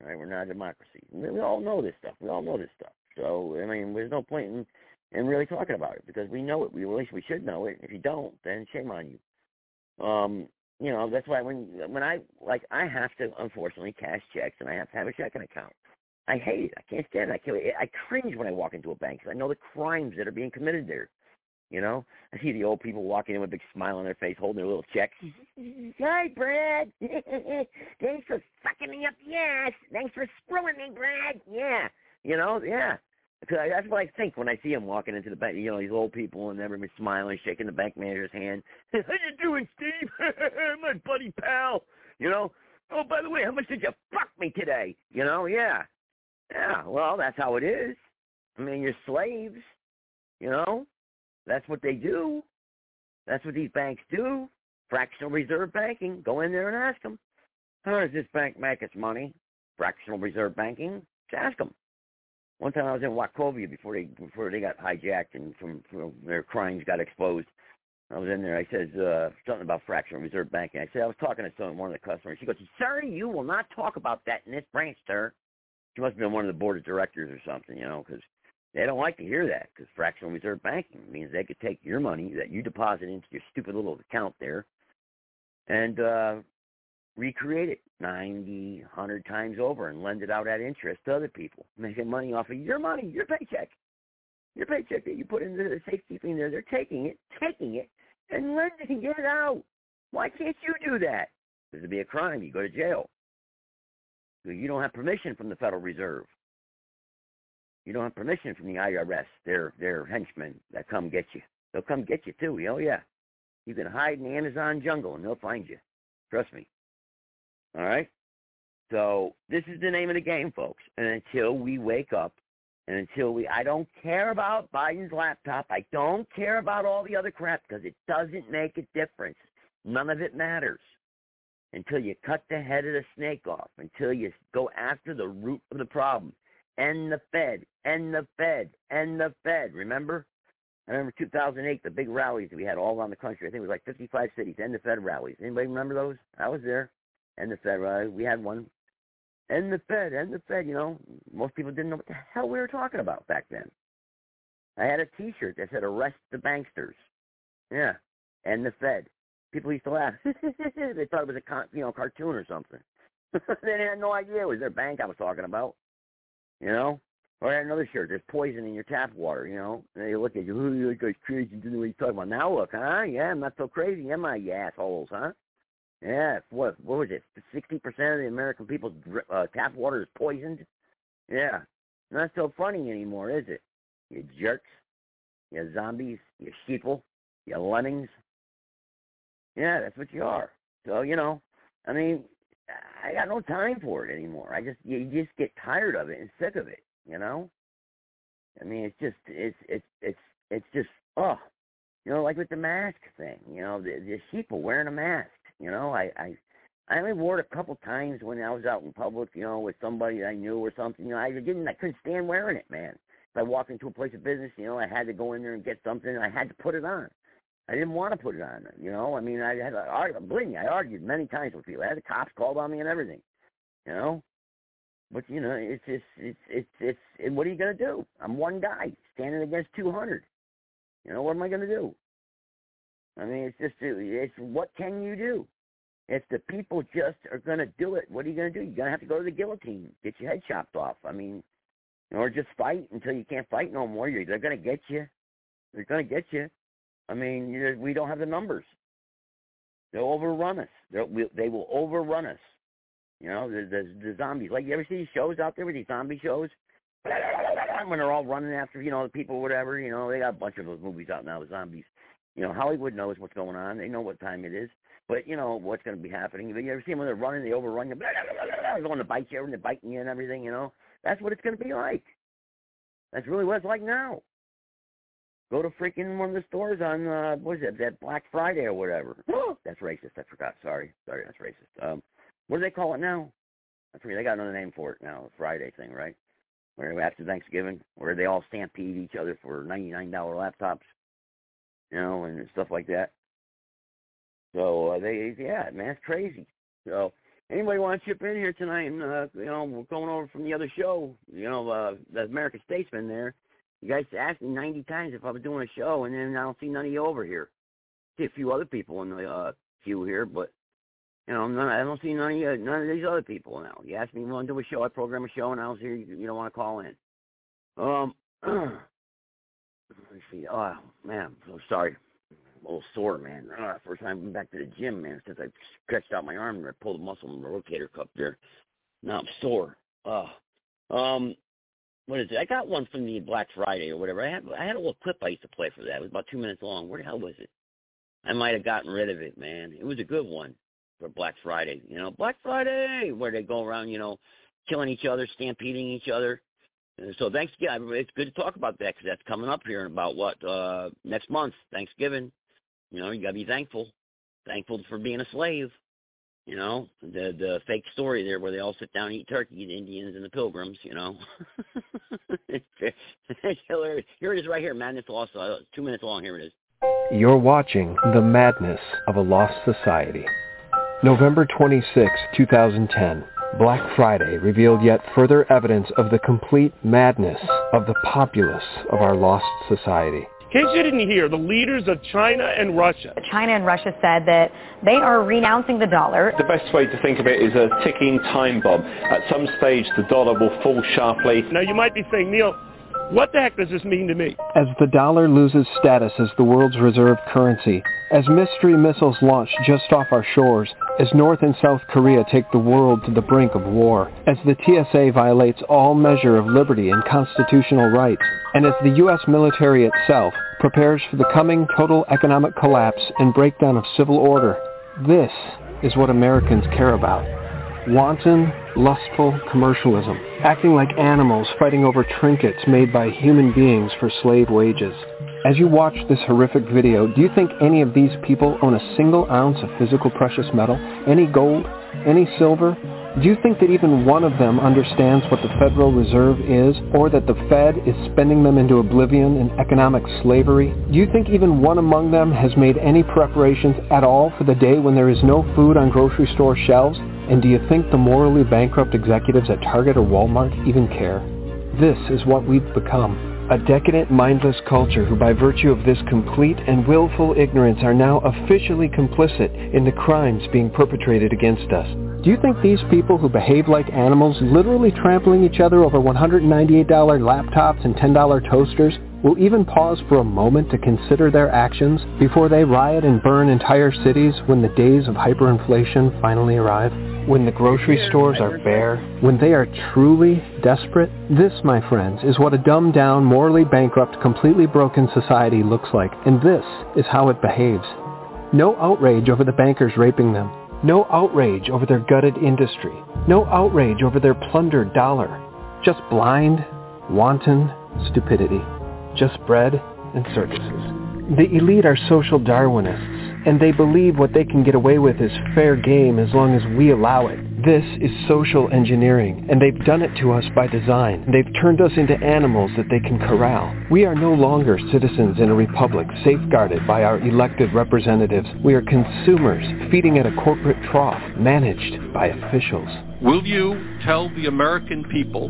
Right? We're not a democracy. We all know this stuff. We all know this stuff. So I mean, there's no point in in really talking about it because we know it. We at least we should know it. If you don't, then shame on you. Um, you know, that's why when when I like I have to unfortunately cash checks and I have to have a checking account. I hate it. I can't stand it. I can't, I cringe when I walk into a bank because I know the crimes that are being committed there. You know, I see the old people walking in with a big smile on their face, holding their little checks. Hi, Brad. Thanks for fucking me up the ass. Thanks for screwing me, Brad. Yeah. You know, yeah. Cause That's what I think when I see him walking into the bank. You know, these old people and everybody smiling, shaking the bank manager's hand. How you doing, Steve? My buddy pal. You know. Oh, by the way, how much did you fuck me today? You know, yeah, yeah. Well, that's how it is. I mean, you're slaves. You know, that's what they do. That's what these banks do. Fractional reserve banking. Go in there and ask them. How does this bank make its money? Fractional reserve banking. Just ask them. One time I was in Wachovia before they before they got hijacked and from, from their crimes got exposed. I was in there. I said uh, something about fractional reserve banking. I said I was talking to someone, one of the customers. She goes, "Sir, you will not talk about that in this branch, sir." She must have been one of the board of directors or something, you know, because they don't like to hear that. Because fractional reserve banking means they could take your money that you deposit into your stupid little account there, and uh, recreate it 90, 100 times over and lend it out at interest to other people, making money off of your money, your paycheck. Your paycheck that you put into the safekeeping there, they're taking it, taking it, and lending it out. Why can't you do that? Because it'd be a crime. You go to jail. You don't have permission from the Federal Reserve. You don't have permission from the IRS. They're, they're henchmen that come get you. They'll come get you too. Oh yeah. You can hide in the Amazon jungle and they'll find you. Trust me. All right? So this is the name of the game, folks. And until we wake up and until we, I don't care about Biden's laptop. I don't care about all the other crap because it doesn't make a difference. None of it matters until you cut the head of the snake off, until you go after the root of the problem. End the Fed, and the Fed, and the Fed. Remember? I remember 2008, the big rallies that we had all around the country. I think it was like 55 cities, and the Fed rallies. Anybody remember those? I was there and the Fed, right? We had one. And the Fed, and the Fed, you know, most people didn't know what the hell we were talking about back then. I had a T-shirt that said "Arrest the Banksters." Yeah, and the Fed. People used to laugh. they thought it was a con- you know cartoon or something. they had no idea it was their bank I was talking about. You know, Or another shirt, there's poison in your tap water, you know. And they look at you, oh, you guys crazy, you know what you're talking about. Now look, huh? Yeah, I'm not so crazy, am I, you assholes, huh? Yeah, what what was it? Sixty percent of the American people's uh, tap water is poisoned. Yeah, not so funny anymore, is it? You jerks, you zombies, you sheeple, you lemmings. Yeah, that's what you are. So you know, I mean, I got no time for it anymore. I just you just get tired of it and sick of it. You know. I mean, it's just it's it's it's it's just oh, you know, like with the mask thing. You know, the, the sheeple wearing a mask. You know, I I I only wore it a couple times when I was out in public, you know, with somebody I knew or something. You know, I didn't I couldn't stand wearing it, man. If I walked into a place of business, you know, I had to go in there and get something. and I had to put it on. I didn't want to put it on. You know, I mean, I had argue. Believe me, I argued many times with people. I had the cops called on me and everything. You know, but you know, it's just it's it's it's. And what are you gonna do? I'm one guy standing against 200. You know, what am I gonna do? I mean, it's just it's what can you do? If the people just are to do it, what are you to do? You're to have to go to the guillotine, get your head chopped off. I mean, or just fight until you can't fight no more. You're, they're to get you. They're to get you. I mean, we don't have the numbers. They'll overrun us. They'll, we, they will overrun us. You know, the, the, the zombies. Like, you ever see these shows out there with these zombie shows? When they're all running after, you know, the people, whatever, you know, they got a bunch of those movies out now with zombies. You know, Hollywood knows what's going on. They know what time it is. But you know what's going to be happening. But You ever see them when they're running, they overrun you, blah, going to bite you, and they're biting you and everything. You know, that's what it's going to be like. That's really what it's like now. Go to freaking one of the stores on uh, what is it, that Black Friday or whatever. that's racist. I forgot. Sorry, sorry, that's racist. Um, what do they call it now? I forget. They got another name for it now. The Friday thing, right? Where after Thanksgiving, where they all stampede each other for ninety nine dollar laptops, you know, and stuff like that. So uh, they, yeah, man, it's crazy. So anybody want to chip in here tonight? And uh, you know, we're going over from the other show. You know, uh, the American Statesman there. You guys asked me 90 times if I was doing a show, and then I don't see none of you over here. I see a few other people in the uh, queue here, but you know, none, I don't see none of you, none of these other people now. You asked me to want to do a show, I program a show, and I was here. You, you don't want to call in. Um, let's see. Oh man, I'm so sorry a little sore, man. Uh, first time I've been back to the gym, man, since I stretched out my arm and I pulled a muscle in the rotator cuff there. Now I'm sore. Uh, um, what is it? I got one from the Black Friday or whatever. I had I had a little clip I used to play for that. It was about two minutes long. Where the hell was it? I might have gotten rid of it, man. It was a good one for Black Friday. You know, Black Friday, where they go around, you know, killing each other, stampeding each other. So thanks, yeah, it's good to talk about that because that's coming up here in about what uh next month, Thanksgiving. You know, you gotta be thankful, thankful for being a slave. You know, the the fake story there where they all sit down and eat turkey, the Indians and the Pilgrims. You know, it's hilarious. Here it is, right here. Madness Lost. Uh, two minutes long. Here it is. You're watching The Madness of a Lost Society. November 26, 2010. Black Friday revealed yet further evidence of the complete madness of the populace of our lost society. In case you didn't hear, the leaders of China and Russia. China and Russia said that they are renouncing the dollar. The best way to think of it is a ticking time bomb. At some stage, the dollar will fall sharply. Now, you might be saying, Neil, what the heck does this mean to me? As the dollar loses status as the world's reserve currency, as mystery missiles launch just off our shores, as North and South Korea take the world to the brink of war, as the TSA violates all measure of liberty and constitutional rights, and as the U.S. military itself prepares for the coming total economic collapse and breakdown of civil order, this is what Americans care about. Wanton, lustful commercialism, acting like animals fighting over trinkets made by human beings for slave wages. As you watch this horrific video, do you think any of these people own a single ounce of physical precious metal? Any gold? Any silver? Do you think that even one of them understands what the Federal Reserve is, or that the Fed is spending them into oblivion in economic slavery? Do you think even one among them has made any preparations at all for the day when there is no food on grocery store shelves? And do you think the morally bankrupt executives at Target or Walmart even care? This is what we've become. A decadent, mindless culture who by virtue of this complete and willful ignorance are now officially complicit in the crimes being perpetrated against us. Do you think these people who behave like animals, literally trampling each other over $198 laptops and $10 toasters, will even pause for a moment to consider their actions before they riot and burn entire cities when the days of hyperinflation finally arrive? When the grocery stores are bare? When they are truly desperate? This, my friends, is what a dumbed down, morally bankrupt, completely broken society looks like, and this is how it behaves. No outrage over the bankers raping them. No outrage over their gutted industry. No outrage over their plundered dollar. Just blind, wanton stupidity. Just bread and circuses. The elite are social Darwinists and they believe what they can get away with is fair game as long as we allow it. This is social engineering, and they've done it to us by design. They've turned us into animals that they can corral. We are no longer citizens in a republic safeguarded by our elected representatives. We are consumers feeding at a corporate trough managed by officials. Will you tell the American people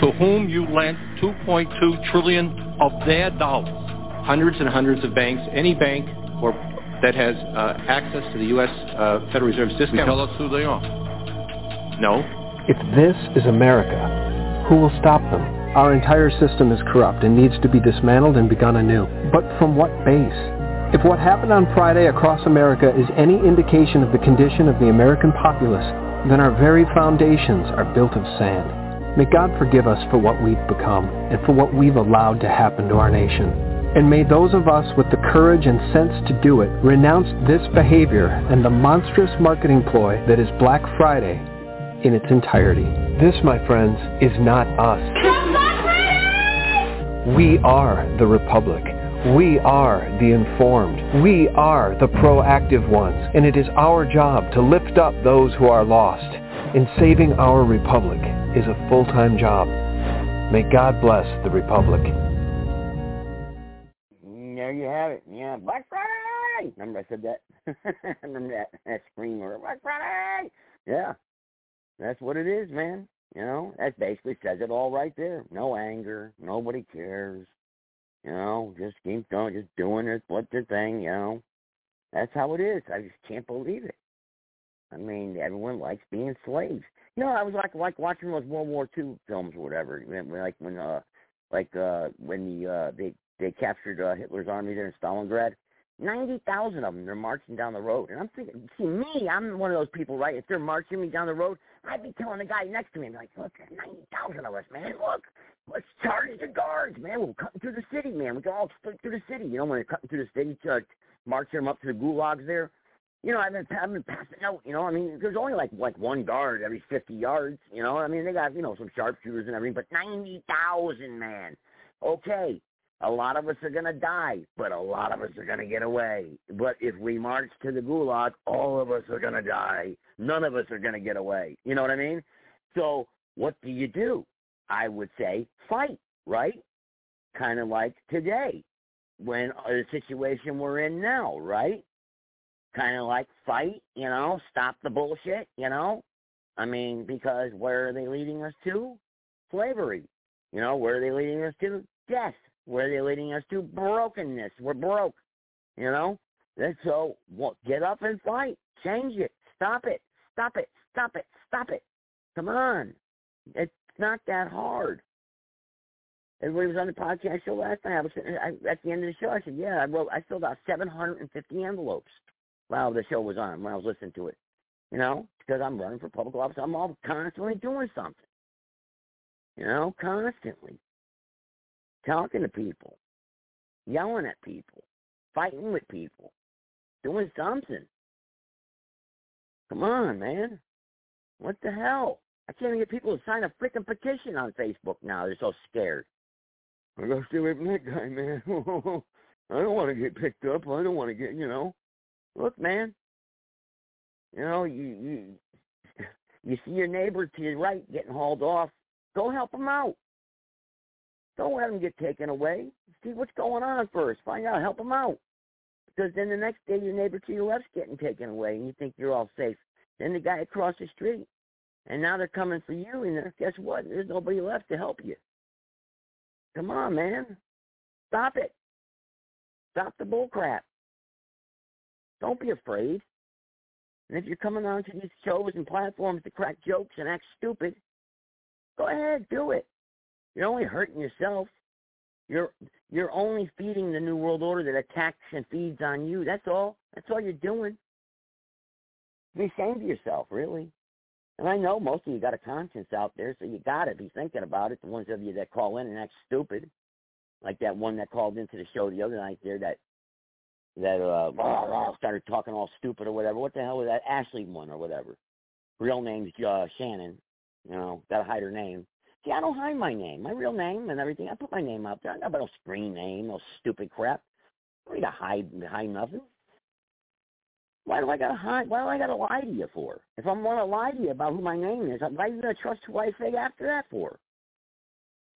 to whom you lent 2.2 trillion of their dollars? Hundreds and hundreds of banks, any bank or that has uh, access to the U.S. Uh, Federal Reserve system. You tell us who they are. No. If this is America, who will stop them? Our entire system is corrupt and needs to be dismantled and begun anew. But from what base? If what happened on Friday across America is any indication of the condition of the American populace, then our very foundations are built of sand. May God forgive us for what we've become and for what we've allowed to happen to our nation. And may those of us with the courage and sense to do it renounce this behavior and the monstrous marketing ploy that is Black Friday in its entirety. This, my friends, is not us. We are the Republic. We are the informed. We are the proactive ones. And it is our job to lift up those who are lost. And saving our Republic is a full-time job. May God bless the Republic there you have it. Yeah, Black Friday. Remember I said that? Remember that that screamer, Black Friday. Yeah, that's what it is, man. You know, that basically says it all right there. No anger. Nobody cares. You know, just keep going, just doing it, what their thing. You know, that's how it is. I just can't believe it. I mean, everyone likes being slaves. You know, I was like like watching those World War II films or whatever. Like when uh, like uh, when the uh, they they captured uh, Hitler's army there in Stalingrad. 90,000 of them, they're marching down the road. And I'm thinking, see, me, I'm one of those people, right? If they're marching me down the road, I'd be telling the guy next to me, like, look, there's 90,000 of us, man, look, let's charge the guards, man. We're cutting through the city, man. We go all straight through the city. You know, when they're cutting through the city, uh, marching them up to the gulags there. You know, I've been, I've been passing out, you know, I mean, there's only like like one guard every 50 yards, you know. I mean, they got, you know, some sharpshooters and everything, but 90,000, man. Okay, a lot of us are going to die, but a lot of us are going to get away. But if we march to the gulag, all of us are going to die. None of us are going to get away. You know what I mean? So what do you do? I would say fight, right? Kind of like today when uh, the situation we're in now, right? Kind of like fight, you know, stop the bullshit, you know? I mean, because where are they leading us to? Slavery. You know, where are they leading us to? Death. Where are they leading us to? Brokenness. We're broke. You know? And so well, get up and fight. Change it. Stop it. Stop it. Stop it. Stop it. Come on. It's not that hard. Everybody was on the podcast show last night. I was I, at the end of the show. I said, "Yeah, I wrote. I filled out 750 envelopes while the show was on. When I was listening to it, you know, because I'm running for public office. I'm all constantly doing something. You know, constantly talking to people, yelling at people, fighting with people, doing something. Come on, man. What the hell? I can't even get people to sign a freaking petition on Facebook now. They're so scared. I gotta stay away from that guy, man. I don't want to get picked up. I don't want to get, you know. Look, man. You know, you you you see your neighbor to your right getting hauled off. Go help him out. Don't let them get taken away. See what's going on first. Find out. Help them out. Because then the next day your neighbor to your left's getting taken away and you think you're all safe. Then the guy across the street. And now they're coming for you and guess what? There's nobody left to help you. Come on, man. Stop it. Stop the bull crap. Don't be afraid. And if you're coming on to these shows and platforms to crack jokes and act stupid, go ahead, do it. You're only hurting yourself. You're you're only feeding the new world order that attacks and feeds on you. That's all. That's all you're doing. Be ashamed of yourself, really. And I know most of you got a conscience out there, so you got to be thinking about it. The ones of you that call in and act stupid, like that one that called into the show the other night there that that uh started talking all stupid or whatever. What the hell was that Ashley one or whatever? Real name's uh, Shannon. You know, got to hide her name. See, I don't hide my name, my real name and everything. I put my name out there. I got no screen name, no stupid crap. I don't need to hide hide nothing. Why do I gotta hide? Why do I gotta lie to you for? If I'm gonna lie to you about who my name is, why are you gonna trust who I say after that for?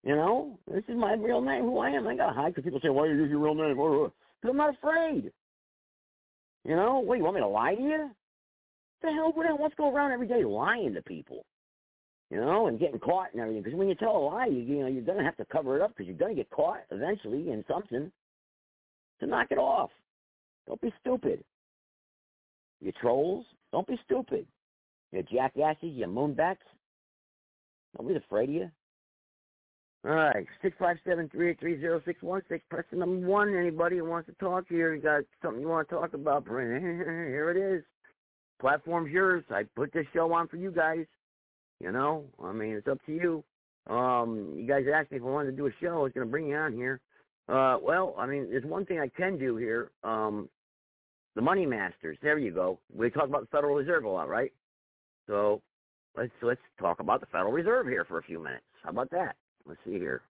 You know, this is my real name. Who I am. I gotta hide because people say, "Why are you use your real name?" Because I'm not afraid. You know, what you want me to lie to you? What the hell? What the hell? Let's go around every day lying to people you know, and getting caught and everything. Because when you tell a lie, you, you know, you're going to have to cover it up because you're going to get caught eventually in something to knock it off. Don't be stupid. You trolls, don't be stupid. You jackasses, you moonbacks. Nobody's afraid of you. All right, six five seven three eight three zero six one six. Press the number one. Anybody who wants to talk here, you got something you want to talk about? Here it is. Platform's yours. I put this show on for you guys. You know, I mean, it's up to you. Um, you guys asked me if I wanted to do a show. I was going to bring you on here. Uh, well, I mean, there's one thing I can do here. Um, the money masters. There you go. We talk about the Federal Reserve a lot, right? So let's let's talk about the Federal Reserve here for a few minutes. How about that? Let's see here.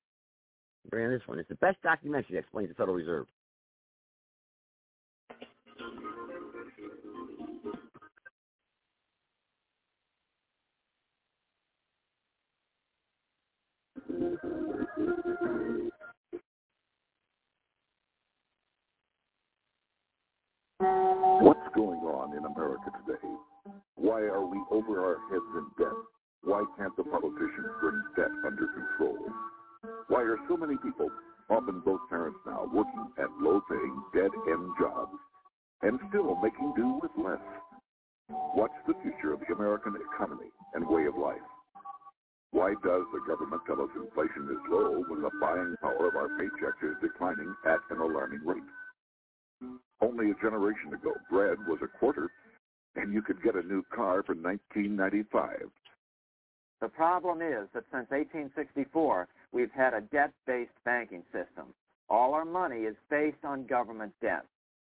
Bring this one. It's the best documentary that explains the Federal Reserve. America today? Why are we over our heads in debt? Why can't the politicians bring debt under control? Why are so many people, often both parents now, working at low-paying, dead-end jobs and still making do with less? What's the future of the American economy and way of life? Why does the government tell us inflation is low when the buying power of our paychecks is declining at an alarming rate? Only a generation ago, bread was a quarter, and you could get a new car for 1995. The problem is that since 1864, we've had a debt-based banking system. All our money is based on government debt.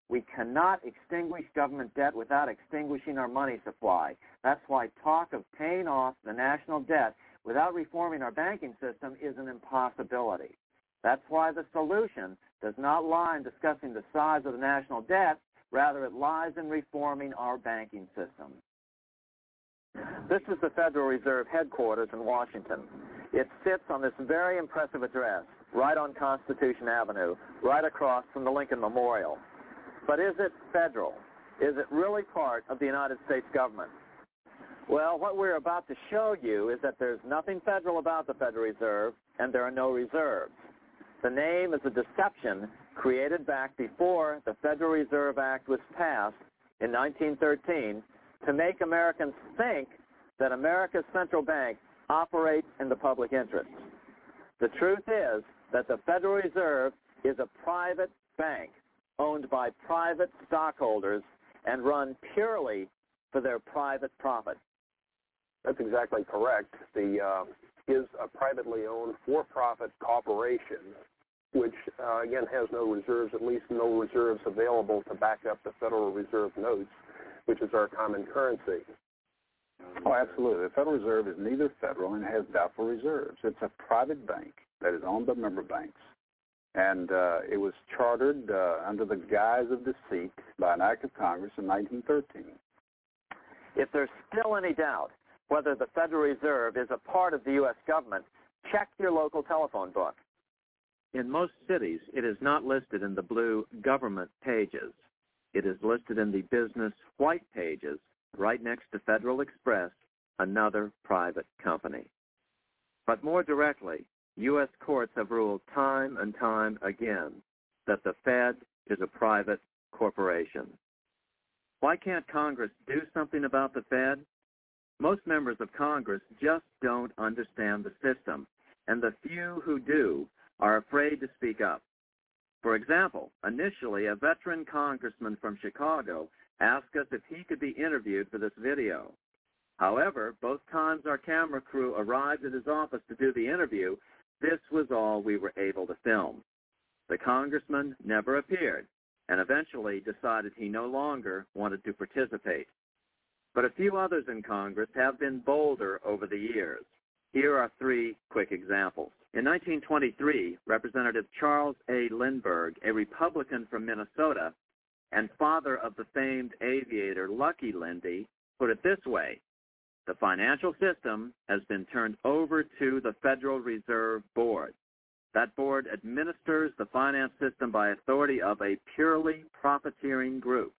We cannot extinguish government debt without extinguishing our money supply. That's why talk of paying off the national debt without reforming our banking system is an impossibility. That's why the solution does not lie in discussing the size of the national debt, rather it lies in reforming our banking system. This is the Federal Reserve headquarters in Washington. It sits on this very impressive address, right on Constitution Avenue, right across from the Lincoln Memorial. But is it federal? Is it really part of the United States government? Well, what we're about to show you is that there's nothing federal about the Federal Reserve, and there are no reserves. The name is a deception created back before the Federal Reserve Act was passed in 1913 to make Americans think that America's central bank operates in the public interest. The truth is that the Federal Reserve is a private bank owned by private stockholders and run purely for their private profit. That's exactly correct. The uh, is a privately owned for-profit corporation which uh, again has no reserves, at least no reserves available to back up the Federal Reserve notes, which is our common currency. Oh, absolutely. The Federal Reserve is neither federal and has doubtful reserves. It's a private bank that is owned by member banks. And uh, it was chartered uh, under the guise of deceit by an act of Congress in 1913. If there's still any doubt whether the Federal Reserve is a part of the U.S. government, check your local telephone book. In most cities, it is not listed in the blue government pages. It is listed in the business white pages right next to Federal Express, another private company. But more directly, U.S. courts have ruled time and time again that the Fed is a private corporation. Why can't Congress do something about the Fed? Most members of Congress just don't understand the system, and the few who do are afraid to speak up. For example, initially a veteran congressman from Chicago asked us if he could be interviewed for this video. However, both times our camera crew arrived at his office to do the interview, this was all we were able to film. The congressman never appeared and eventually decided he no longer wanted to participate. But a few others in Congress have been bolder over the years. Here are three quick examples. In 1923, Representative Charles A. Lindbergh, a Republican from Minnesota and father of the famed aviator Lucky Lindy, put it this way the financial system has been turned over to the Federal Reserve Board. That board administers the finance system by authority of a purely profiteering group.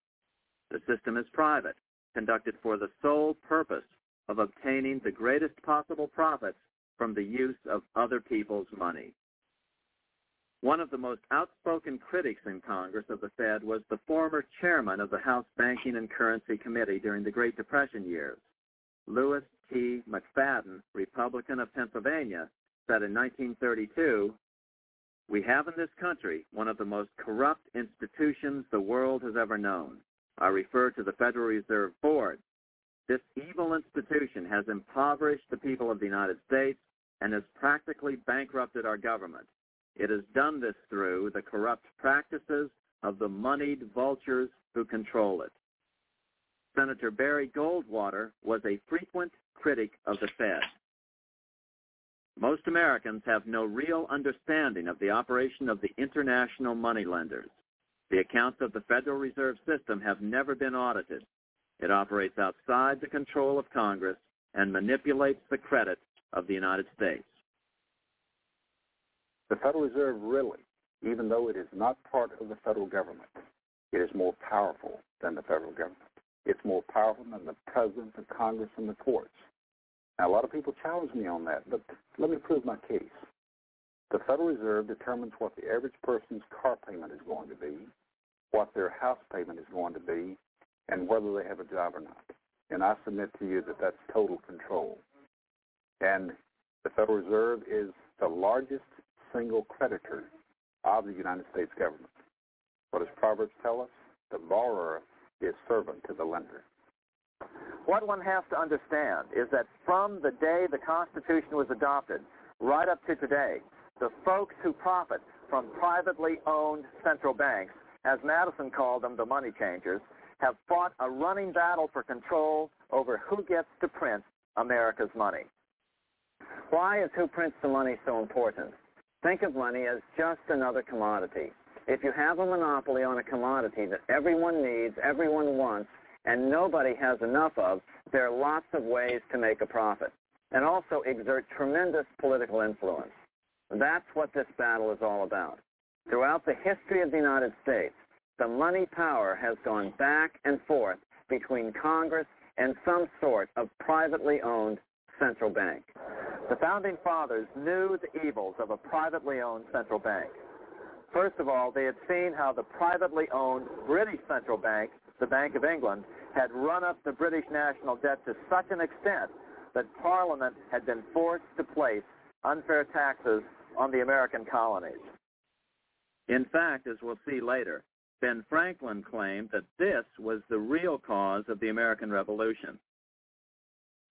The system is private, conducted for the sole purpose of obtaining the greatest possible profits from the use of other people's money. One of the most outspoken critics in Congress of the Fed was the former chairman of the House Banking and Currency Committee during the Great Depression years. Louis T. McFadden, Republican of Pennsylvania, said in 1932, we have in this country one of the most corrupt institutions the world has ever known. I refer to the Federal Reserve Board. This evil institution has impoverished the people of the United States and has practically bankrupted our government. It has done this through the corrupt practices of the moneyed vultures who control it. Senator Barry Goldwater was a frequent critic of the Fed. Most Americans have no real understanding of the operation of the international moneylenders. The accounts of the Federal Reserve System have never been audited. It operates outside the control of Congress and manipulates the credit of the United States. The Federal Reserve really, even though it is not part of the federal government, it is more powerful than the federal government. It's more powerful than the president, the Congress, and the courts. Now, a lot of people challenge me on that, but let me prove my case. The Federal Reserve determines what the average person's car payment is going to be, what their house payment is going to be, and whether they have a job or not. And I submit to you that that's total control. And the Federal Reserve is the largest single creditor of the United States government. What does Proverbs tell us? The borrower is servant to the lender. What one has to understand is that from the day the Constitution was adopted right up to today, the folks who profit from privately owned central banks, as Madison called them, the money changers, have fought a running battle for control over who gets to print America's money. Why is who prints the money so important? Think of money as just another commodity. If you have a monopoly on a commodity that everyone needs, everyone wants, and nobody has enough of, there are lots of ways to make a profit and also exert tremendous political influence. That's what this battle is all about. Throughout the history of the United States, the money power has gone back and forth between Congress and some sort of privately owned central bank. The Founding Fathers knew the evils of a privately owned central bank. First of all, they had seen how the privately owned British central bank, the Bank of England, had run up the British national debt to such an extent that Parliament had been forced to place unfair taxes on the American colonies. In fact, as we'll see later, Ben Franklin claimed that this was the real cause of the American Revolution.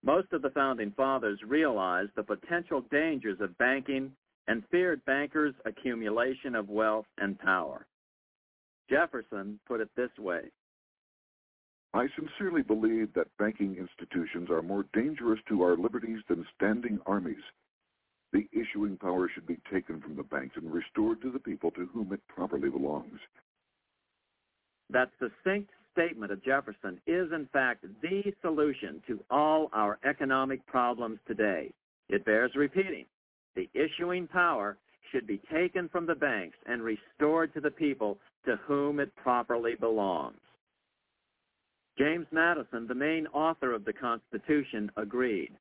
Most of the Founding Fathers realized the potential dangers of banking and feared bankers' accumulation of wealth and power. Jefferson put it this way. I sincerely believe that banking institutions are more dangerous to our liberties than standing armies. The issuing power should be taken from the banks and restored to the people to whom it properly belongs. That succinct statement of Jefferson is, in fact, the solution to all our economic problems today. It bears repeating. The issuing power should be taken from the banks and restored to the people to whom it properly belongs. James Madison, the main author of the Constitution, agreed.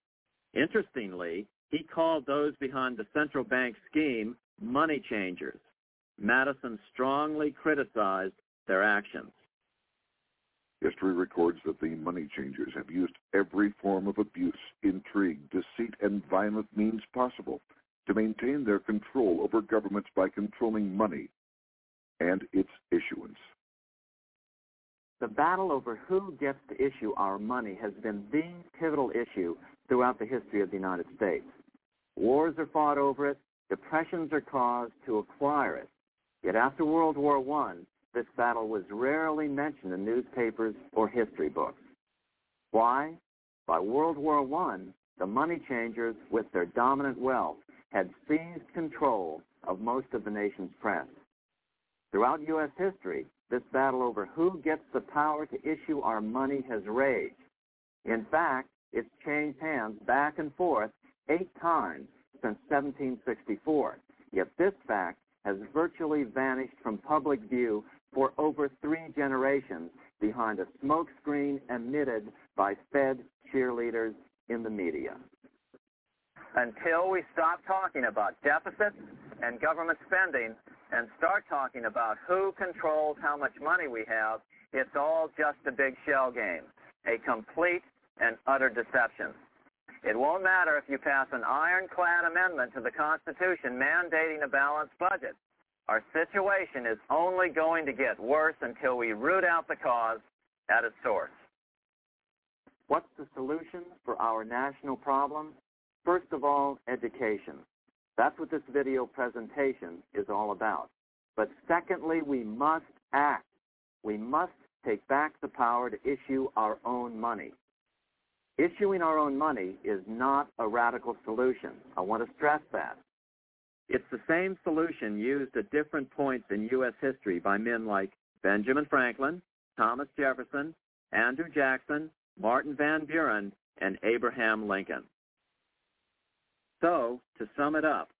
Interestingly, he called those behind the central bank scheme money changers. Madison strongly criticized their actions. History records that the money changers have used every form of abuse, intrigue, deceit, and violent means possible to maintain their control over governments by controlling money and its issuance. The battle over who gets to issue our money has been the pivotal issue throughout the history of the United States. Wars are fought over it, depressions are caused to acquire it. Yet after World War I, this battle was rarely mentioned in newspapers or history books. Why? By World War I, the money changers, with their dominant wealth, had seized control of most of the nation's press. Throughout U.S. history, this battle over who gets the power to issue our money has raged. In fact, it's changed hands back and forth eight times since 1764. Yet this fact has virtually vanished from public view for over three generations behind a smokescreen emitted by Fed cheerleaders in the media. Until we stop talking about deficits and government spending and start talking about who controls how much money we have, it's all just a big shell game, a complete and utter deception. It won't matter if you pass an ironclad amendment to the Constitution mandating a balanced budget. Our situation is only going to get worse until we root out the cause at its source. What's the solution for our national problem? First of all, education. That's what this video presentation is all about. But secondly, we must act. We must take back the power to issue our own money. Issuing our own money is not a radical solution. I want to stress that. It's the same solution used at different points in U.S. history by men like Benjamin Franklin, Thomas Jefferson, Andrew Jackson, Martin Van Buren, and Abraham Lincoln. So, to sum it up,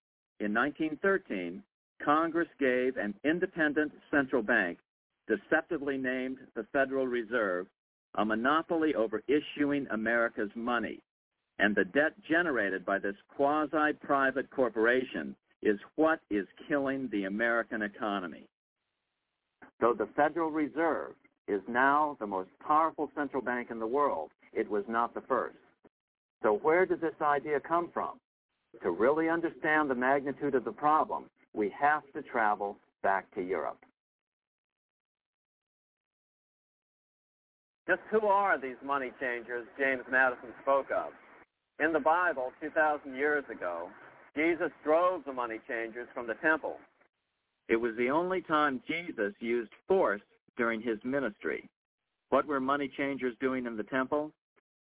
in 1913, Congress gave an independent central bank, deceptively named the Federal Reserve, a monopoly over issuing America's money. And the debt generated by this quasi-private corporation is what is killing the American economy. Though the Federal Reserve is now the most powerful central bank in the world, it was not the first. So where did this idea come from? To really understand the magnitude of the problem, we have to travel back to Europe. Just who are these money changers James Madison spoke of? In the Bible, 2,000 years ago, Jesus drove the money changers from the temple. It was the only time Jesus used force during his ministry. What were money changers doing in the temple?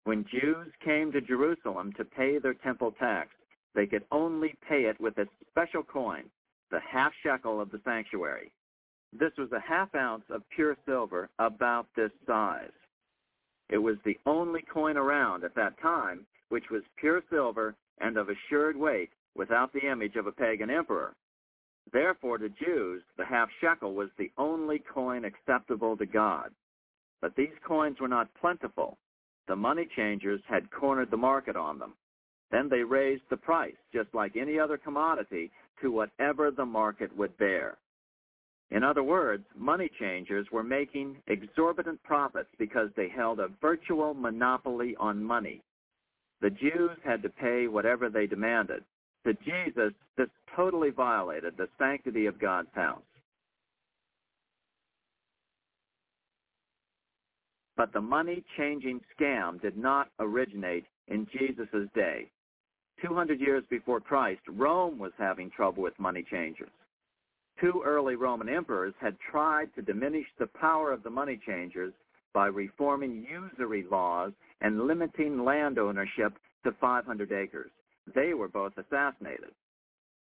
When Jews came to Jerusalem to pay their temple tax, they could only pay it with a special coin, the half shekel of the sanctuary. This was a half ounce of pure silver about this size. It was the only coin around at that time which was pure silver and of assured weight without the image of a pagan emperor. Therefore, to Jews, the half shekel was the only coin acceptable to God. But these coins were not plentiful. The money changers had cornered the market on them. Then they raised the price, just like any other commodity, to whatever the market would bear. In other words, money changers were making exorbitant profits because they held a virtual monopoly on money. The Jews had to pay whatever they demanded. To Jesus, this totally violated the sanctity of God's house. But the money-changing scam did not originate in Jesus' day. 200 years before Christ, Rome was having trouble with money changers. Two early Roman emperors had tried to diminish the power of the money changers by reforming usury laws and limiting land ownership to 500 acres. They were both assassinated.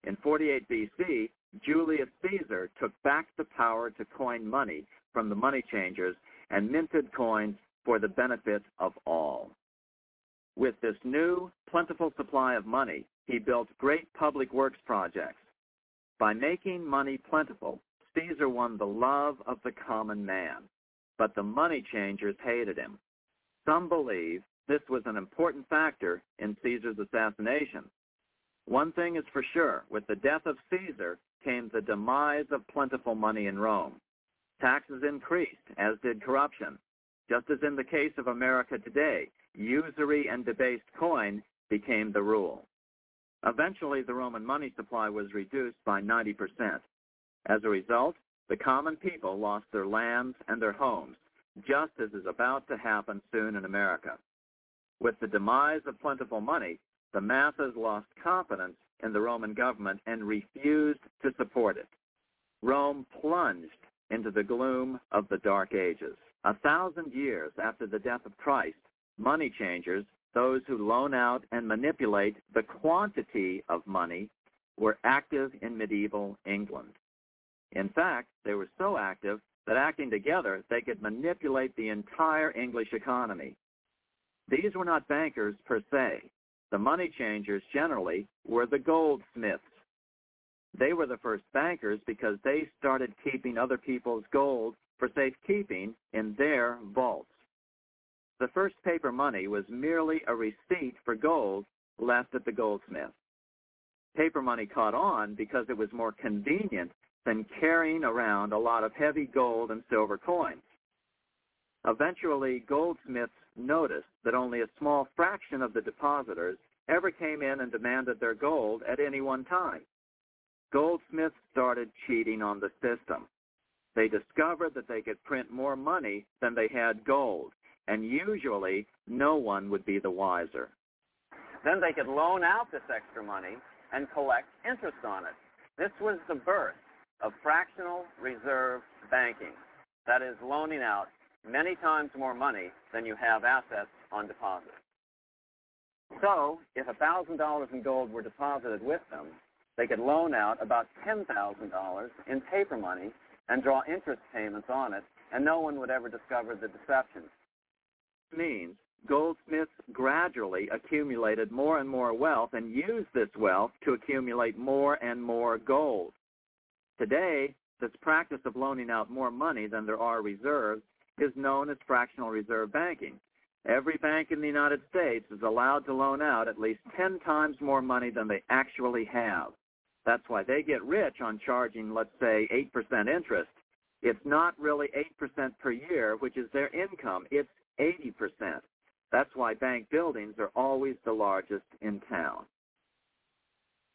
In 48 BC, Julius Caesar took back the power to coin money from the money changers and minted coins for the benefit of all. With this new, plentiful supply of money, he built great public works projects. By making money plentiful, Caesar won the love of the common man, but the money changers hated him. Some believe this was an important factor in Caesar's assassination. One thing is for sure, with the death of Caesar came the demise of plentiful money in Rome. Taxes increased, as did corruption. Just as in the case of America today, usury and debased coin became the rule. Eventually, the Roman money supply was reduced by 90%. As a result, the common people lost their lands and their homes, just as is about to happen soon in America. With the demise of plentiful money, the masses lost confidence in the Roman government and refused to support it. Rome plunged into the gloom of the Dark Ages. A thousand years after the death of Christ, money changers, those who loan out and manipulate the quantity of money, were active in medieval England. In fact, they were so active that acting together, they could manipulate the entire English economy. These were not bankers per se. The money changers generally were the goldsmiths. They were the first bankers because they started keeping other people's gold for safekeeping in their vaults. The first paper money was merely a receipt for gold left at the goldsmith. Paper money caught on because it was more convenient than carrying around a lot of heavy gold and silver coins. Eventually, goldsmiths noticed that only a small fraction of the depositors ever came in and demanded their gold at any one time. Goldsmiths started cheating on the system. They discovered that they could print more money than they had gold, and usually no one would be the wiser. Then they could loan out this extra money and collect interest on it. This was the birth of fractional reserve banking. That is loaning out many times more money than you have assets on deposit. So, if $1,000 in gold were deposited with them, they could loan out about $10,000 in paper money and draw interest payments on it, and no one would ever discover the deception. This means goldsmiths gradually accumulated more and more wealth and used this wealth to accumulate more and more gold. Today, this practice of loaning out more money than there are reserves is known as fractional reserve banking. Every bank in the United States is allowed to loan out at least 10 times more money than they actually have. That's why they get rich on charging, let's say, 8% interest. It's not really 8% per year, which is their income. It's 80%. That's why bank buildings are always the largest in town.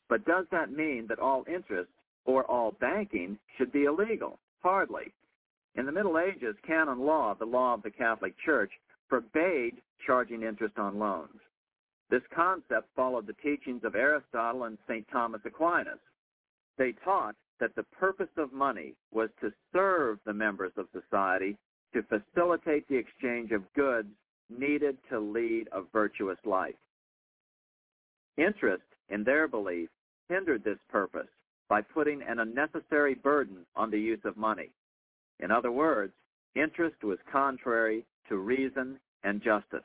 But does that mean that all interest or all banking should be illegal? Hardly. In the Middle Ages, canon law, the law of the Catholic Church, forbade charging interest on loans. This concept followed the teachings of Aristotle and St. Thomas Aquinas. They taught that the purpose of money was to serve the members of society to facilitate the exchange of goods needed to lead a virtuous life. Interest, in their belief, hindered this purpose by putting an unnecessary burden on the use of money. In other words, interest was contrary to reason and justice.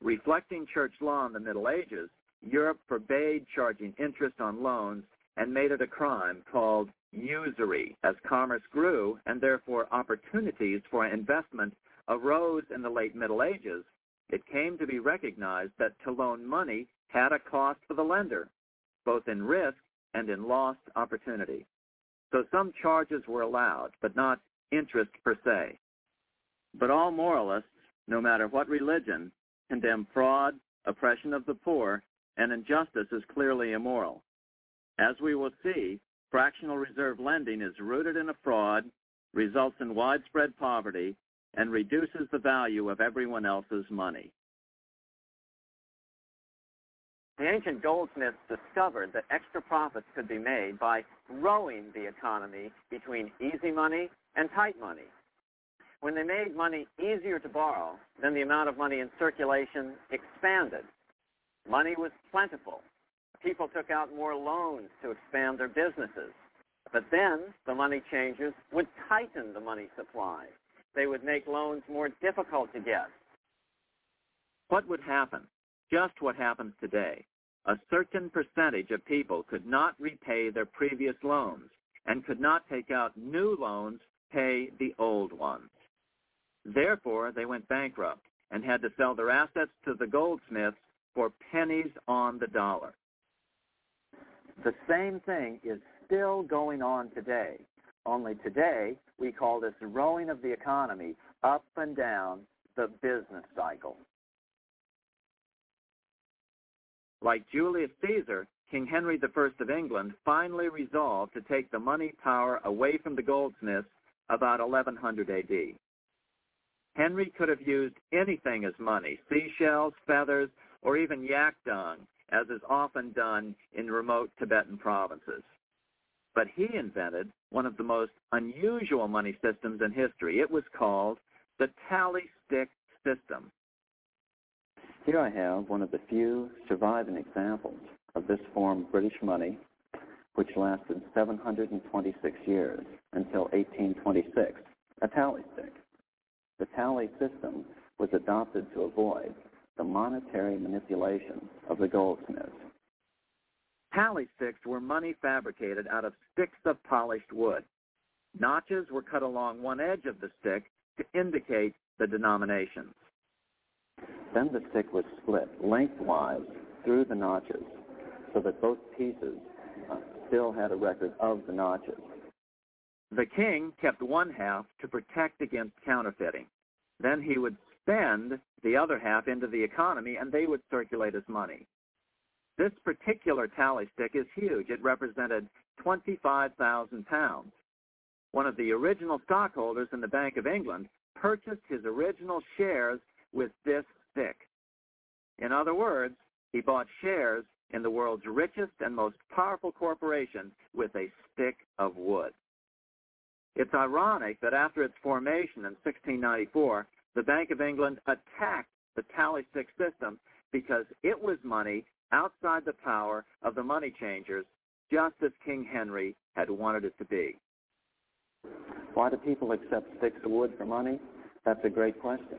Reflecting church law in the Middle Ages, Europe forbade charging interest on loans and made it a crime called usury as commerce grew and therefore opportunities for investment arose in the late Middle Ages. It came to be recognized that to loan money had a cost for the lender, both in risk and in lost opportunity. So some charges were allowed, but not interest per se. But all moralists, no matter what religion, condemn fraud, oppression of the poor, and injustice as clearly immoral. As we will see, fractional reserve lending is rooted in a fraud, results in widespread poverty, and reduces the value of everyone else's money. The ancient goldsmiths discovered that extra profits could be made by rowing the economy between easy money and tight money. When they made money easier to borrow, then the amount of money in circulation expanded. Money was plentiful. People took out more loans to expand their businesses. But then the money changers would tighten the money supply. They would make loans more difficult to get. What would happen? Just what happens today. A certain percentage of people could not repay their previous loans and could not take out new loans to pay the old ones. Therefore, they went bankrupt and had to sell their assets to the goldsmiths for pennies on the dollar. The same thing is still going on today. Only today, we call this rowing of the economy up and down the business cycle. Like Julius Caesar, King Henry I of England finally resolved to take the money power away from the goldsmiths about 1100 AD. Henry could have used anything as money, seashells, feathers, or even yak dung, as is often done in remote Tibetan provinces. But he invented one of the most unusual money systems in history. It was called the tally stick system. Here I have one of the few surviving examples of this form of British money, which lasted 726 years until 1826, a tally stick. The tally system was adopted to avoid the monetary manipulation of the goldsmiths. Tally sticks were money fabricated out of sticks of polished wood. Notches were cut along one edge of the stick to indicate the denominations. Then the stick was split lengthwise through the notches so that both pieces uh, still had a record of the notches. The king kept one half to protect against counterfeiting. Then he would spend the other half into the economy and they would circulate as money. This particular tally stick is huge. It represented 25,000 pounds. One of the original stockholders in the Bank of England purchased his original shares with this stick. In other words, he bought shares in the world's richest and most powerful corporation with a stick of wood. It's ironic that after its formation in 1694, the Bank of England attacked the tally stick system because it was money outside the power of the money changers, just as King Henry had wanted it to be. Why do people accept sticks of wood for money? That's a great question.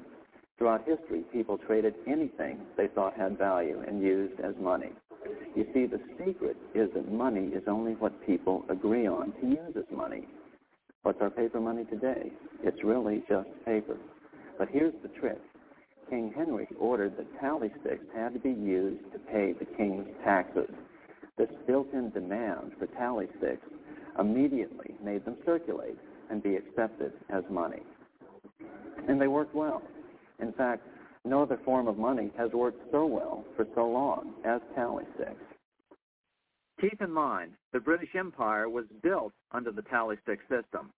Throughout history, people traded anything they thought had value and used as money. You see, the secret is that money is only what people agree on to use as money. What's our paper money today? It's really just paper. But here's the trick. King Henry ordered that tally sticks had to be used to pay the king's taxes. This built-in demand for tally sticks immediately made them circulate and be accepted as money. And they worked well. In fact, no other form of money has worked so well for so long as tally sticks. Keep in mind, the British Empire was built under the tally stick system.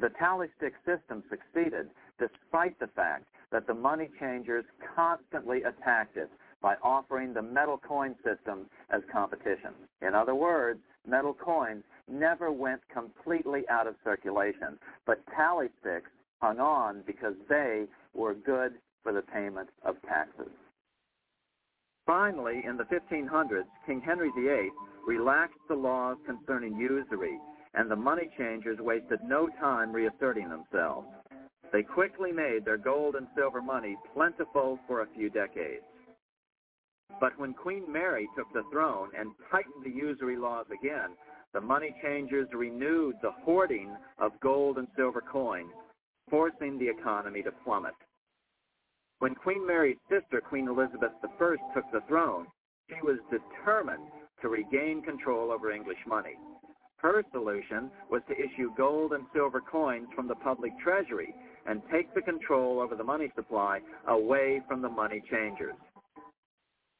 The tally stick system succeeded despite the fact that the money changers constantly attacked it by offering the metal coin system as competition. In other words, metal coins never went completely out of circulation, but tally sticks hung on because they were good for the payment of taxes. Finally, in the 1500s, King Henry VIII relaxed the laws concerning usury, and the money changers wasted no time reasserting themselves. They quickly made their gold and silver money plentiful for a few decades. But when Queen Mary took the throne and tightened the usury laws again, the money changers renewed the hoarding of gold and silver coins forcing the economy to plummet. When Queen Mary's sister, Queen Elizabeth I, took the throne, she was determined to regain control over English money. Her solution was to issue gold and silver coins from the public treasury and take the control over the money supply away from the money changers.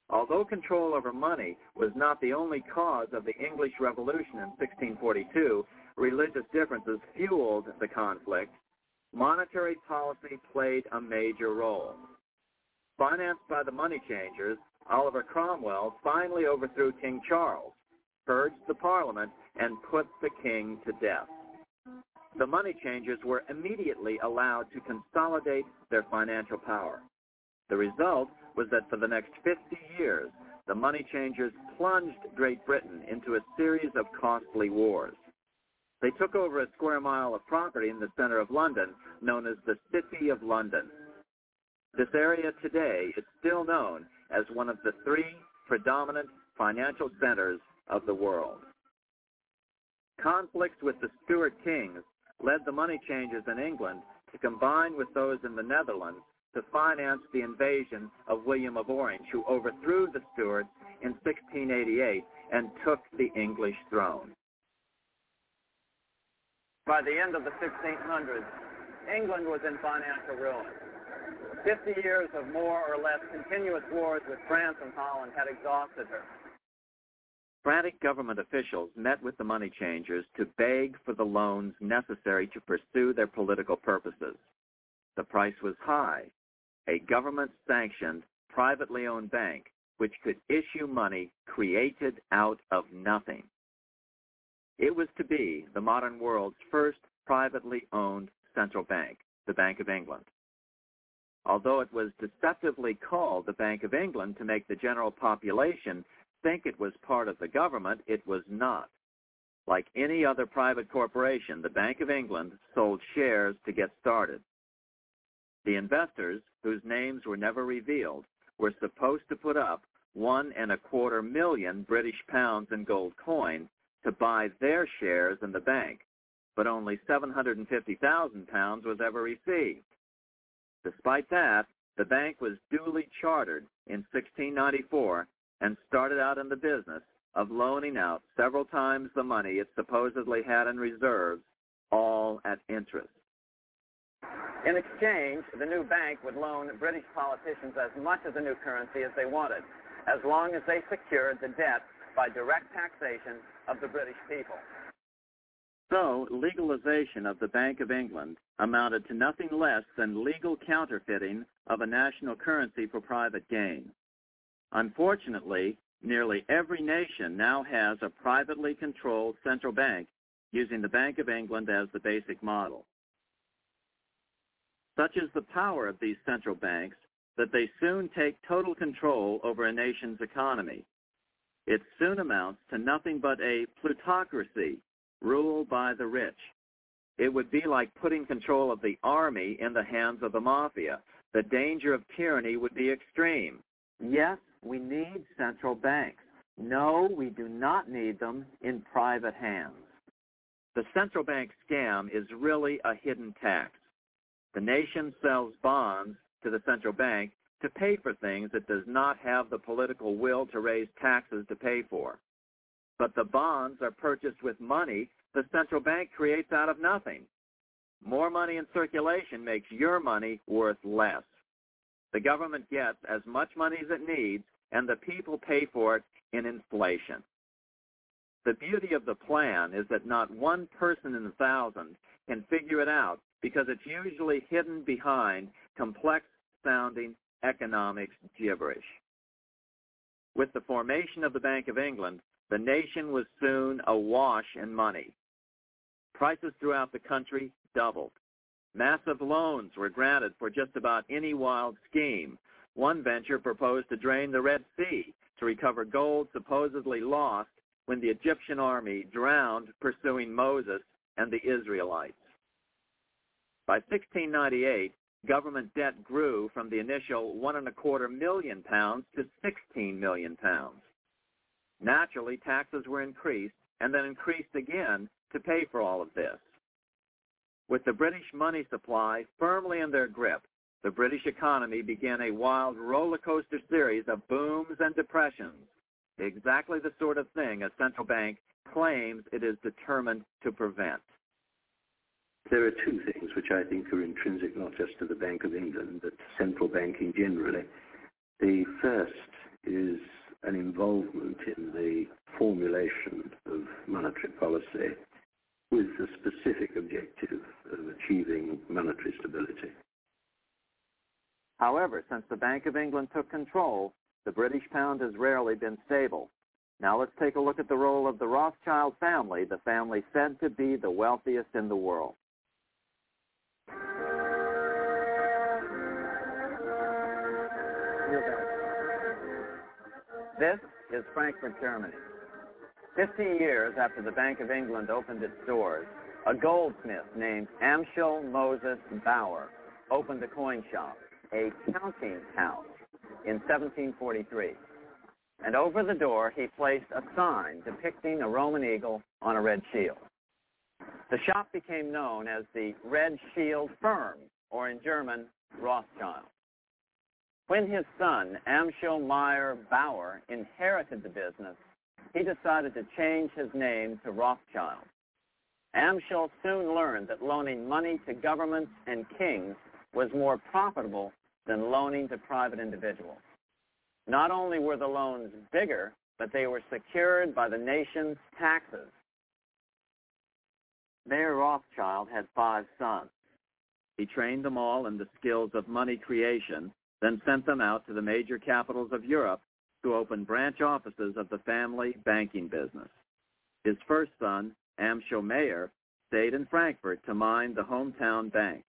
Although control over money was not the only cause of the English Revolution in 1642, religious differences fueled the conflict monetary policy played a major role. Financed by the money changers, Oliver Cromwell finally overthrew King Charles, purged the parliament, and put the king to death. The money changers were immediately allowed to consolidate their financial power. The result was that for the next 50 years, the money changers plunged Great Britain into a series of costly wars. They took over a square mile of property in the center of London known as the City of London. This area today is still known as one of the three predominant financial centers of the world. Conflicts with the Stuart kings led the money changers in England to combine with those in the Netherlands to finance the invasion of William of Orange, who overthrew the Stuarts in 1688 and took the English throne. By the end of the 1600s, England was in financial ruin. Fifty years of more or less continuous wars with France and Holland had exhausted her. Frantic government officials met with the money changers to beg for the loans necessary to pursue their political purposes. The price was high. A government-sanctioned, privately owned bank which could issue money created out of nothing. It was to be the modern world's first privately owned central bank, the Bank of England. Although it was deceptively called the Bank of England to make the general population think it was part of the government, it was not. Like any other private corporation, the Bank of England sold shares to get started. The investors, whose names were never revealed, were supposed to put up one and a quarter million British pounds in gold coin to buy their shares in the bank, but only 750,000 pounds was ever received. Despite that, the bank was duly chartered in 1694 and started out in the business of loaning out several times the money it supposedly had in reserves, all at interest. In exchange, the new bank would loan British politicians as much of the new currency as they wanted, as long as they secured the debt by direct taxation of the British people. So, legalization of the Bank of England amounted to nothing less than legal counterfeiting of a national currency for private gain. Unfortunately, nearly every nation now has a privately controlled central bank using the Bank of England as the basic model. Such is the power of these central banks that they soon take total control over a nation's economy. It soon amounts to nothing but a plutocracy ruled by the rich. It would be like putting control of the army in the hands of the mafia. The danger of tyranny would be extreme. Yes, we need central banks. No, we do not need them in private hands. The central bank scam is really a hidden tax. The nation sells bonds to the central bank to pay for things it does not have the political will to raise taxes to pay for. But the bonds are purchased with money the central bank creates out of nothing. More money in circulation makes your money worth less. The government gets as much money as it needs, and the people pay for it in inflation. The beauty of the plan is that not one person in a thousand can figure it out because it's usually hidden behind complex sounding economics gibberish. With the formation of the Bank of England, the nation was soon awash in money. Prices throughout the country doubled. Massive loans were granted for just about any wild scheme. One venture proposed to drain the Red Sea to recover gold supposedly lost when the Egyptian army drowned pursuing Moses and the Israelites. By 1698, government debt grew from the initial one and a quarter million pounds to 16 million pounds. Naturally, taxes were increased and then increased again to pay for all of this. With the British money supply firmly in their grip, the British economy began a wild roller coaster series of booms and depressions, exactly the sort of thing a central bank claims it is determined to prevent. There are two things which I think are intrinsic not just to the Bank of England, but central banking generally. The first is an involvement in the formulation of monetary policy with the specific objective of achieving monetary stability. However, since the Bank of England took control, the British pound has rarely been stable. Now let's take a look at the role of the Rothschild family, the family said to be the wealthiest in the world. This is Frankfurt, Germany. Fifty years after the Bank of England opened its doors, a goldsmith named Amschel Moses Bauer opened a coin shop, a counting house, in 1743. And over the door he placed a sign depicting a Roman eagle on a red shield. The shop became known as the Red Shield Firm, or in German, Rothschild. When his son, Amschel Meyer Bauer, inherited the business, he decided to change his name to Rothschild. Amschel soon learned that loaning money to governments and kings was more profitable than loaning to private individuals. Not only were the loans bigger, but they were secured by the nation's taxes. Mayer Rothschild had five sons. He trained them all in the skills of money creation, then sent them out to the major capitals of Europe to open branch offices of the family banking business. His first son, Amschel Mayer, stayed in Frankfurt to mind the hometown bank.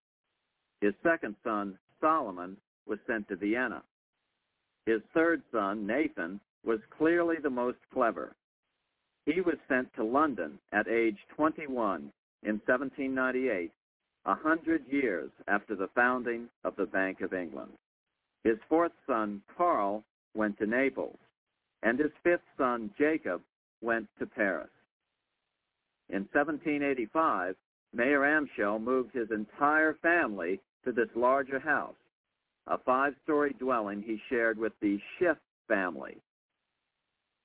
His second son, Solomon, was sent to Vienna. His third son, Nathan, was clearly the most clever. He was sent to London at age 21 in 1798, a hundred years after the founding of the Bank of England. His fourth son, Karl, went to Naples, and his fifth son, Jacob, went to Paris. In 1785, Mayer Amschel moved his entire family to this larger house, a five-story dwelling he shared with the Schiff family.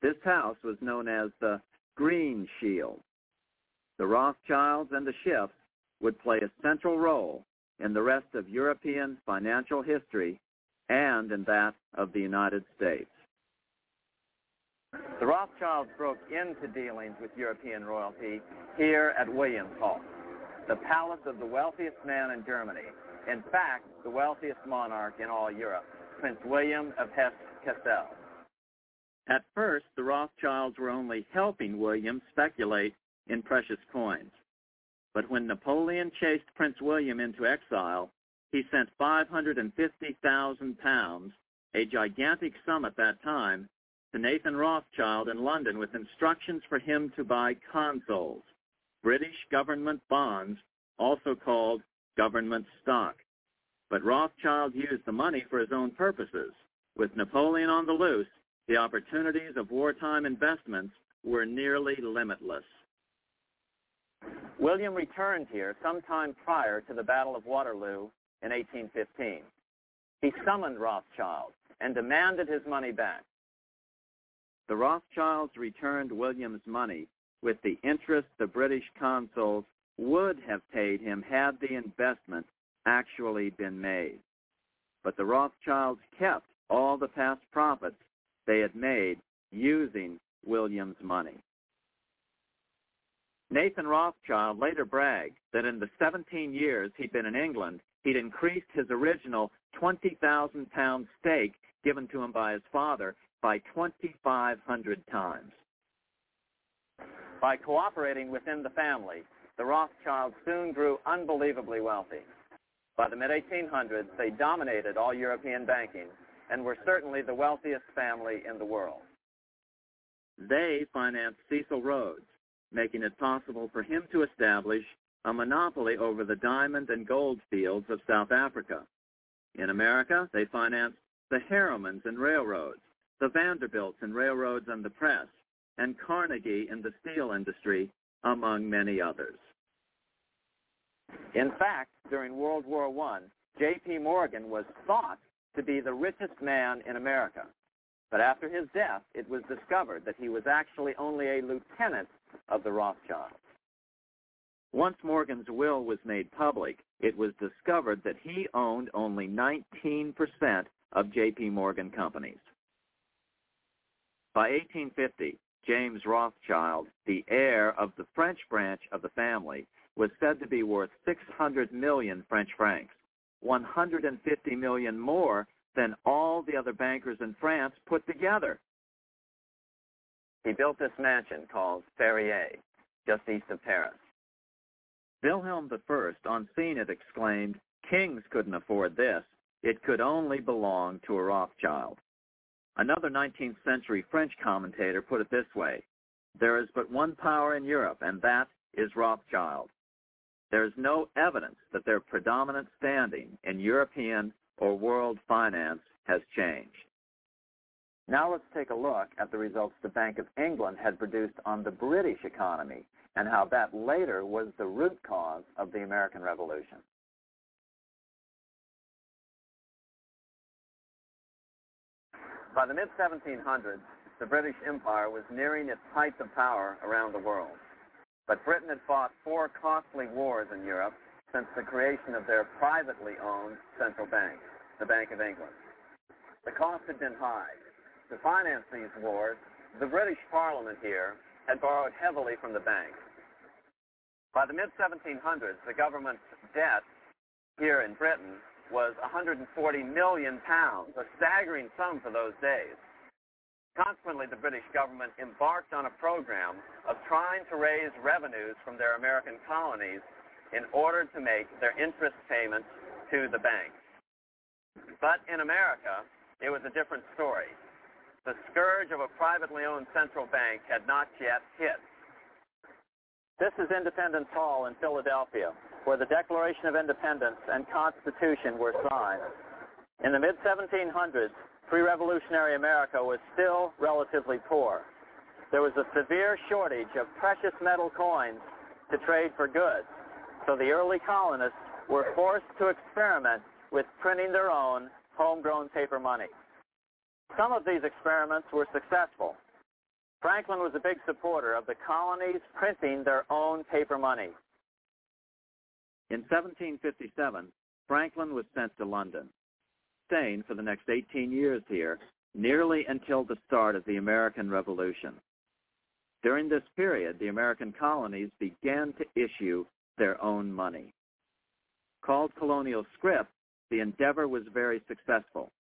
This house was known as the Green Shield. The Rothschilds and the Schiffs would play a central role in the rest of European financial history and in that of the United States. The Rothschilds broke into dealings with European royalty here at Wilhelmshöhe, the palace of the wealthiest man in Germany, in fact, the wealthiest monarch in all Europe, Prince William of Hesse-Kassel. At first, the Rothschilds were only helping William speculate in precious coins. But when Napoleon chased Prince William into exile, he sent 550,000 pounds, a gigantic sum at that time, to Nathan Rothschild in London with instructions for him to buy consols, British government bonds, also called government stock. But Rothschild used the money for his own purposes. With Napoleon on the loose, the opportunities of wartime investments were nearly limitless. William returned here sometime prior to the Battle of Waterloo in 1815. He summoned Rothschild and demanded his money back. The Rothschilds returned William's money with the interest the British consols would have paid him had the investment actually been made. But the Rothschilds kept all the past profits they had made using William's money. Nathan Rothschild later bragged that in the 17 years he'd been in England, he'd increased his original 20,000 pound stake given to him by his father by 2,500 times. By cooperating within the family, the Rothschilds soon grew unbelievably wealthy. By the mid-1800s, they dominated all European banking and were certainly the wealthiest family in the world. They financed Cecil Rhodes, making it possible for him to establish a monopoly over the diamond and gold fields of South Africa. In America, they financed the Harrimans and railroads, the Vanderbilts and railroads and the press, and Carnegie in the steel industry, among many others. In fact, during World War I, J.P. Morgan was thought to be the richest man in America. But after his death, it was discovered that he was actually only a lieutenant of the Rothschilds. Once Morgan's will was made public, it was discovered that he owned only 19% of J.P. Morgan companies. By 1850, James Rothschild, the heir of the French branch of the family, was said to be worth 600 million French francs, 150 million more than all the other bankers in France put together. He built this mansion called Ferrières, just east of Paris. Wilhelm I, on seeing it, exclaimed, Kings couldn't afford this. It could only belong to a Rothschild. Another 19th century French commentator put it this way, there is but one power in Europe, and that is Rothschild. There is no evidence that their predominant standing in European or world finance has changed. Now let's take a look at the results the Bank of England had produced on the British economy and how that later was the root cause of the American Revolution. By the mid-1700s, the British Empire was nearing its height of power around the world. But Britain had fought four costly wars in Europe since the creation of their privately owned central bank, the Bank of England. The cost had been high. To finance these wars, the British Parliament here had borrowed heavily from the bank. By the mid-1700s, the government's debt here in Britain was 140 million pounds, a staggering sum for those days. Consequently, the British government embarked on a program of trying to raise revenues from their American colonies in order to make their interest payments to the bank. But in America, it was a different story. The scourge of a privately owned central bank had not yet hit. This is Independence Hall in Philadelphia, where the Declaration of Independence and Constitution were signed. In the mid-1700s, pre-revolutionary America was still relatively poor. There was a severe shortage of precious metal coins to trade for goods, so the early colonists were forced to experiment with printing their own homegrown paper money. Some of these experiments were successful. Franklin was a big supporter of the colonies printing their own paper money. In 1757, Franklin was sent to London, staying for the next 18 years here, nearly until the start of the American Revolution. During this period, the American colonies began to issue their own money. Called colonial scrip, the endeavor was very successful.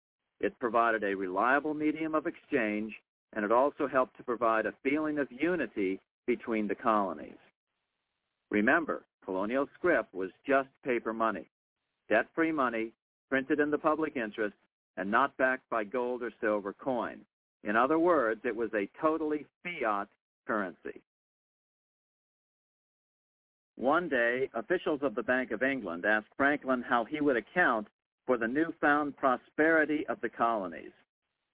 It provided a reliable medium of exchange, and it also helped to provide a feeling of unity between the colonies. Remember, colonial scrip was just paper money, debt-free money printed in the public interest and not backed by gold or silver coin. In other words, it was a totally fiat currency. One day, officials of the Bank of England asked Franklin how he would account for the newfound prosperity of the colonies.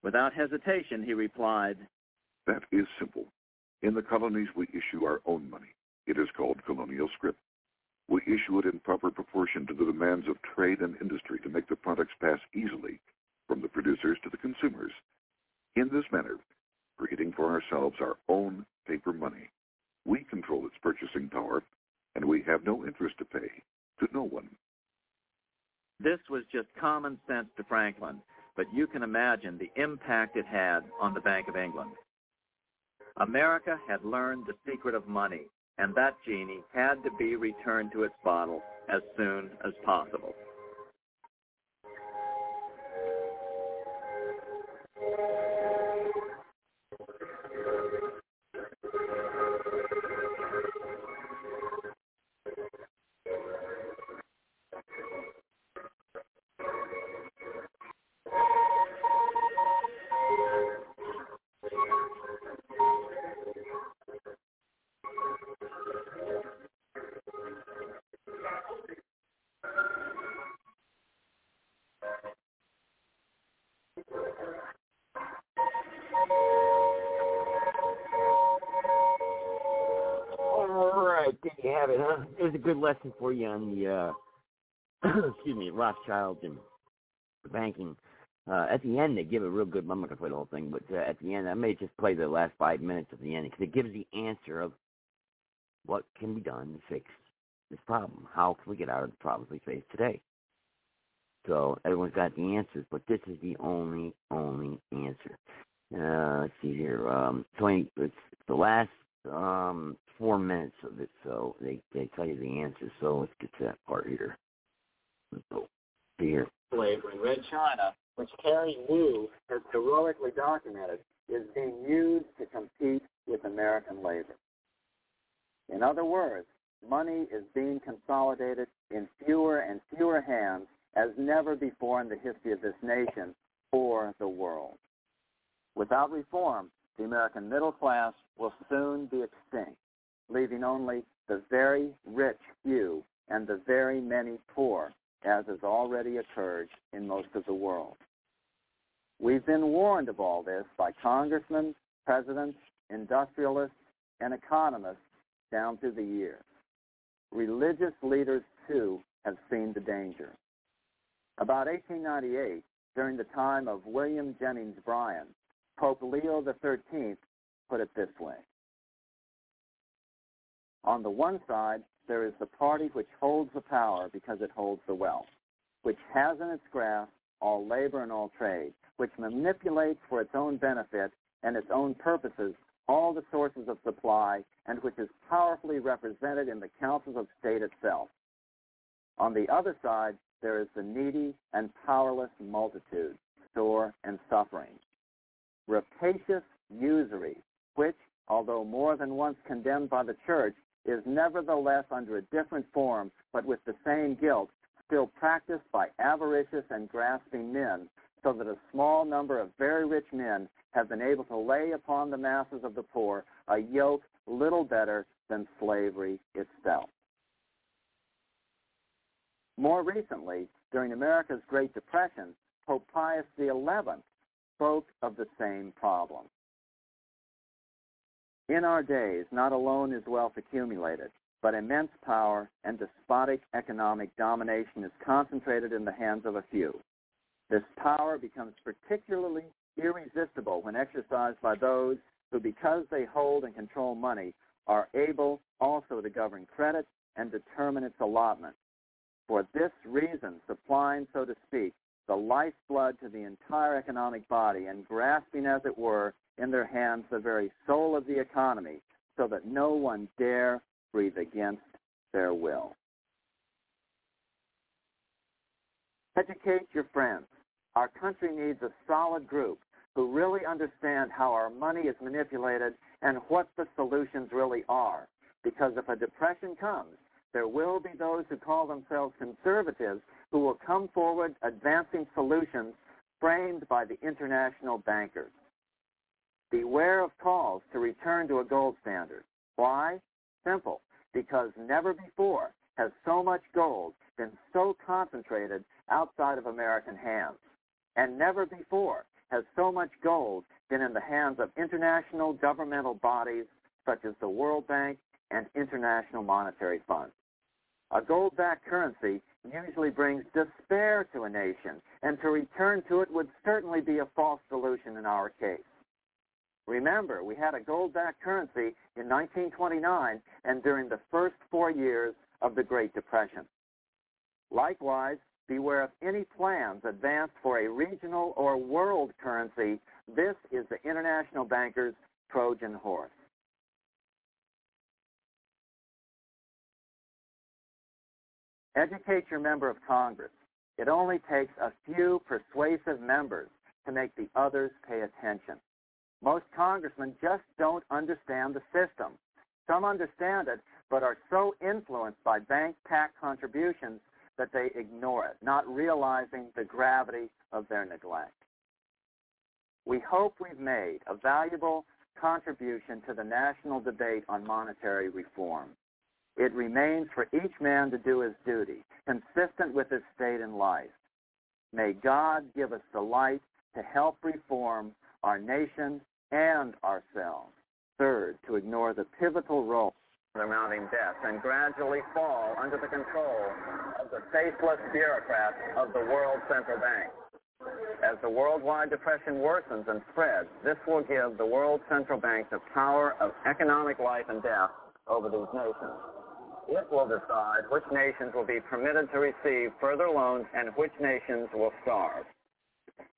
Without hesitation, he replied, That is simple. In the colonies, we issue our own money. It is called colonial scrip. We issue it in proper proportion to the demands of trade and industry to make the products pass easily from the producers to the consumers. In this manner, creating for ourselves our own paper money, we control its purchasing power, and we have no interest to pay to no one. This was just common sense to Franklin, but you can imagine the impact it had on the Bank of England. America had learned the secret of money, and that genie had to be returned to its bottle as soon as possible. There's a good lesson for you on the uh excuse me Rothschilds and banking. Uh, at the end, they give a real good. I'm not gonna play the whole thing, but uh, at the end, I may just play the last five minutes of the end because it gives the answer of what can be done to fix this problem. How can we get out of the problems we face today? So everyone's got the answers, but this is the only only answer. Uh, let's see here. Um, 20. It's the last um, four minutes of it, so they they tell you the answer. So let's get to that part here. Let's here. Slavery, Red China, which Harry Wu has heroically documented, is being used to compete with American labor. In other words, money is being consolidated in fewer and fewer hands as never before in the history of this nation or the world. Without reform, the American middle class will soon be extinct, leaving only the very rich few and the very many poor, as has already occurred in most of the world. We've been warned of all this by congressmen, presidents, industrialists, and economists down through the years. Religious leaders, too, have seen the danger. About 1898, during the time of William Jennings Bryan, Pope Leo XIII put it this way. On the one side, there is the party which holds the power because it holds the wealth, which has in its grasp all labor and all trade, which manipulates for its own benefit and its own purposes all the sources of supply, and which is powerfully represented in the councils of state itself. On the other side, there is the needy and powerless multitude, sore and suffering. Rapacious usury, which, although more than once condemned by the church, is nevertheless under a different form, but with the same guilt, still practiced by avaricious and grasping men, so that a small number of very rich men have been able to lay upon the masses of the poor a yoke little better than slavery itself. More recently, during America's Great Depression, Pope Pius XI spoke of the same problem. In our days, not alone is wealth accumulated, but immense power and despotic economic domination is concentrated in the hands of a few. This power becomes particularly irresistible when exercised by those who, because they hold and control money, are able also to govern credit and determine its allotment. For this reason, supplying, so to speak, the lifeblood to the entire economic body and grasping, as it were, in their hands the very soul of the economy, so that no one dare breathe against their will. Educate your friends. Our country needs a solid group who really understand how our money is manipulated and what the solutions really are. Because if a depression comes, there will be those who call themselves conservatives who will come forward advancing solutions framed by the international bankers. Beware of calls to return to a gold standard. Why? Simple. Because never before has so much gold been so concentrated outside of American hands. And never before has so much gold been in the hands of international governmental bodies such as the World Bank and International Monetary Fund. A gold-backed currency usually brings despair to a nation, and to return to it would certainly be a false solution in our case. Remember, we had a gold-backed currency in 1929 and during the first four years of the Great Depression. Likewise, beware of any plans advanced for a regional or world currency. This is the international bankers' Trojan horse. Educate your member of Congress. It only takes a few persuasive members to make the others pay attention. Most congressmen just don't understand the system. Some understand it, but are so influenced by bank PAC contributions that they ignore it, not realizing the gravity of their neglect. We hope we've made a valuable contribution to the national debate on monetary reform. It remains for each man to do his duty, consistent with his state in life. May God give us the light to help reform our nation and ourselves. Third, to ignore the pivotal role of the mounting debts and gradually fall under the control of the faithless bureaucrats of the World Central Bank. As the worldwide depression worsens and spreads, this will give the World Central Bank the power of economic life and death over these nations. It will decide which nations will be permitted to receive further loans and which nations will starve.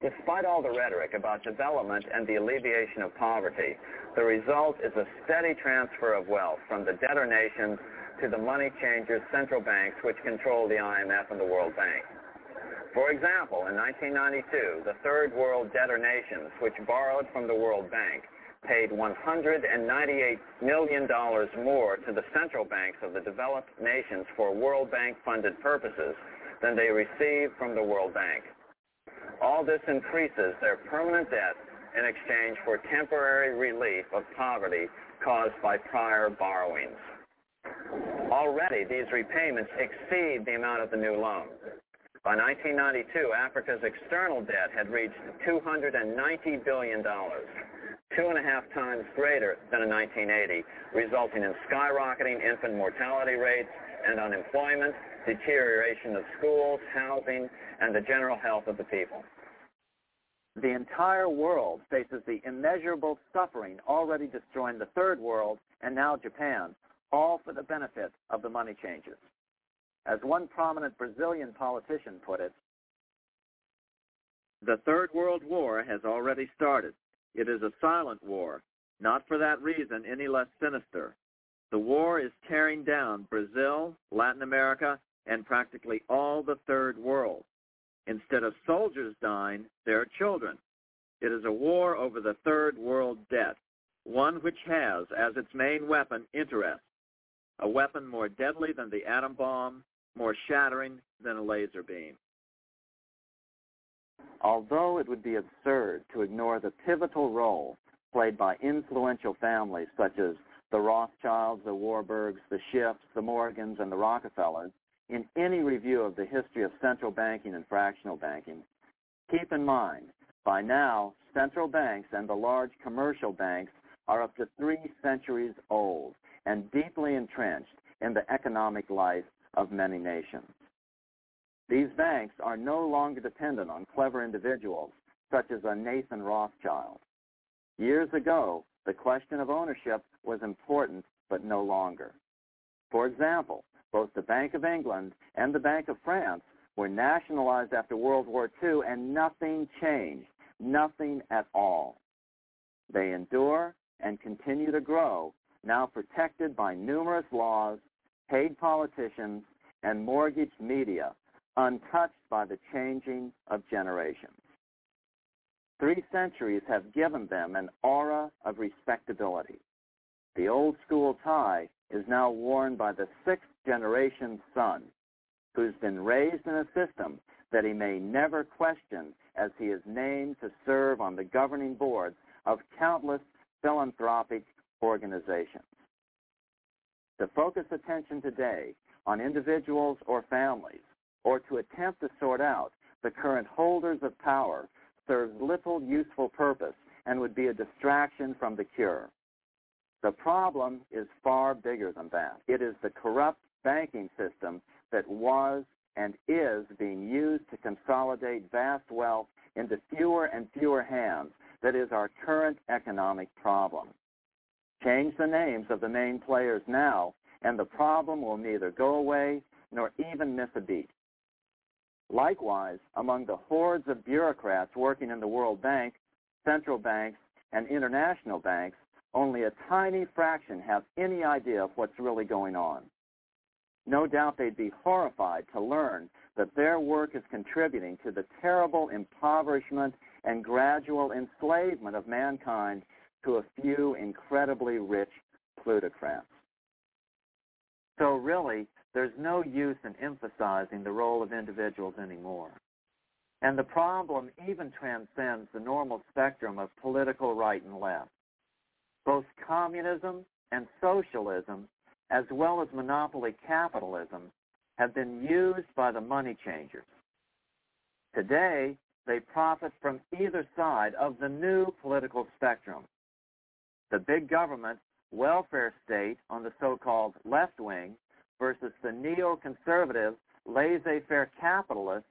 Despite all the rhetoric about development and the alleviation of poverty, the result is a steady transfer of wealth from the debtor nations to the money changers' central banks which control the IMF and the World Bank. For example, in 1992, the third world debtor nations, which borrowed from the World Bank, paid $198 million more to the central banks of the developed nations for World Bank-funded purposes than they received from the World Bank. All this increases their permanent debt in exchange for temporary relief of poverty caused by prior borrowings. Already, these repayments exceed the amount of the new loan. By 1992, Africa's external debt had reached $290 billion, two and a half times greater than in 1980, resulting in skyrocketing infant mortality rates and unemployment, deterioration of schools, housing, and the general health of the people. The entire world faces the immeasurable suffering already destroying the third world and now Japan, all for the benefit of the money changers. As one prominent Brazilian politician put it, the Third World War has already started. It is a silent war, not for that reason any less sinister. The war is tearing down Brazil, Latin America, and practically all the Third World. Instead of soldiers dying, there are children. It is a war over the Third World debt, one which has as its main weapon interest, a weapon more deadly than the atom bomb, more shattering than a laser beam. Although it would be absurd to ignore the pivotal role played by influential families such as the Rothschilds, the Warburgs, the Schiffs, the Morgans, and the Rockefellers in any review of the history of central banking and fractional banking, keep in mind, by now, central banks and the large commercial banks are up to three centuries old and deeply entrenched in the economic life of many nations. These banks are no longer dependent on clever individuals such as a Nathan Rothschild. Years ago, the question of ownership was important, but no longer. For example, both the Bank of England and the Bank of France were nationalized after World War II, and nothing changed, nothing at all. They endure and continue to grow, now protected by numerous laws, paid politicians, and mortgaged media untouched by the changing of generations. Three centuries have given them an aura of respectability. The old school tie is now worn by the sixth generation son, who's been raised in a system that he may never question as he is named to serve on the governing boards of countless philanthropic organizations. To focus attention today on individuals or families or to attempt to sort out the current holders of power serves little useful purpose and would be a distraction from the cure. The problem is far bigger than that. It is the corrupt banking system that was and is being used to consolidate vast wealth into fewer and fewer hands that is our current economic problem. Change the names of the main players now, and the problem will neither go away nor even miss a beat. Likewise, among the hordes of bureaucrats working in the World Bank, central banks, and international banks, only a tiny fraction have any idea of what's really going on. No doubt they'd be horrified to learn that their work is contributing to the terrible impoverishment and gradual enslavement of mankind to a few incredibly rich plutocrats. So really, there's no use in emphasizing the role of individuals anymore. And the problem even transcends the normal spectrum of political right and left. Both communism and socialism, as well as monopoly capitalism, have been used by the money changers. Today, they profit from either side of the new political spectrum. The big government welfare state on the so-called left wing versus the neoconservative, laissez-faire capitalists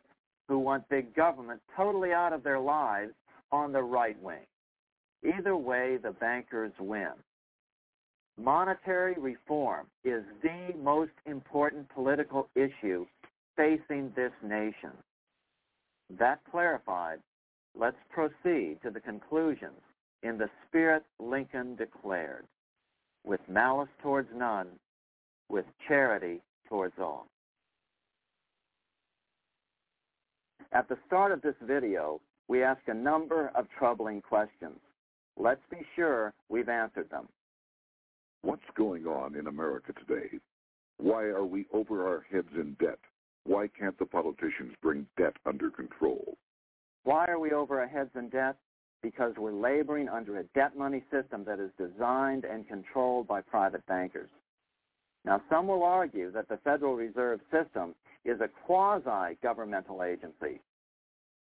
who want big government totally out of their lives on the right wing. Either way, the bankers win. Monetary reform is the most important political issue facing this nation. That clarified, let's proceed to the conclusions in the spirit Lincoln declared. With malice towards none, with charity towards all. At the start of this video, we ask a number of troubling questions. Let's be sure we've answered them. What's going on in America today? Why are we over our heads in debt? Why can't the politicians bring debt under control? Why are we over our heads in debt? Because we're laboring under a debt money system that is designed and controlled by private bankers. Now, some will argue that the Federal Reserve System is a quasi-governmental agency,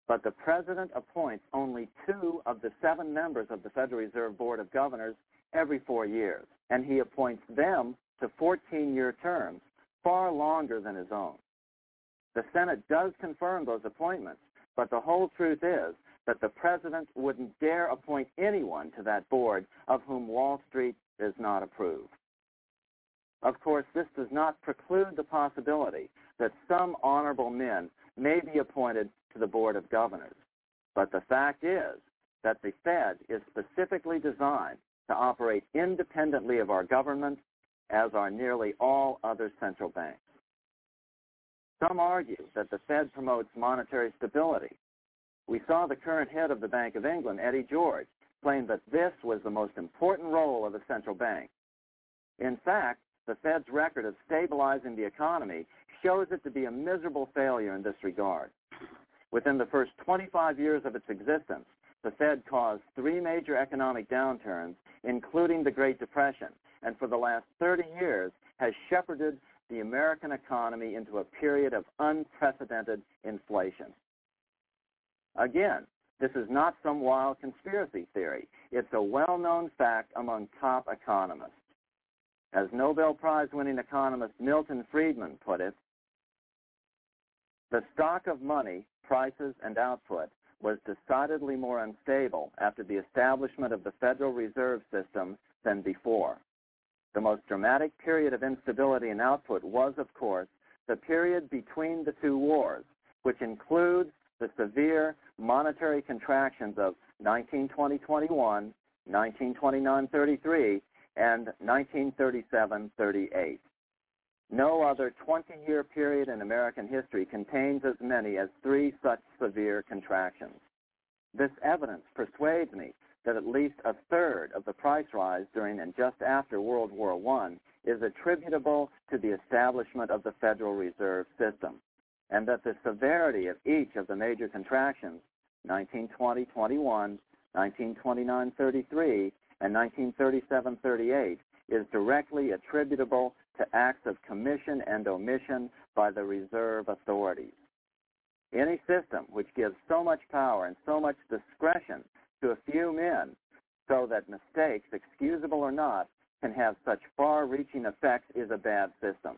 but the President appoints only two of the seven members of the Federal Reserve Board of Governors every four years, and he appoints them to 14-year terms, far longer than his own. The Senate does confirm those appointments, but the whole truth is that the President wouldn't dare appoint anyone to that board of whom Wall Street does not approve. Of course, this does not preclude the possibility that some honorable men may be appointed to the Board of Governors. But the fact is that the Fed is specifically designed to operate independently of our government, as are nearly all other central banks. Some argue that the Fed promotes monetary stability. We saw the current head of the Bank of England, Eddie George, claim that this was the most important role of a central bank. In fact, the Fed's record of stabilizing the economy shows it to be a miserable failure in this regard. Within the first 25 years of its existence, the Fed caused three major economic downturns, including the Great Depression, and for the last 30 years has shepherded the American economy into a period of unprecedented inflation. Again, this is not some wild conspiracy theory. It's a well-known fact among top economists. As Nobel Prize winning economist Milton Friedman put it, the stock of money, prices, and output was decidedly more unstable after the establishment of the Federal Reserve System than before. The most dramatic period of instability in output was, of course, the period between the two wars, which includes the severe monetary contractions of 1920-21, 1929-33, and 1937-38. No other 20-year period in American history contains as many as three such severe contractions. This evidence persuades me that at least a third of the price rise during and just after World War I is attributable to the establishment of the Federal Reserve System, and that the severity of each of the major contractions, 1920-21, 1929-33, and 1937-38, is directly attributable to acts of commission and omission by the reserve authorities. Any system which gives so much power and so much discretion to a few men so that mistakes, excusable or not, can have such far-reaching effects is a bad system.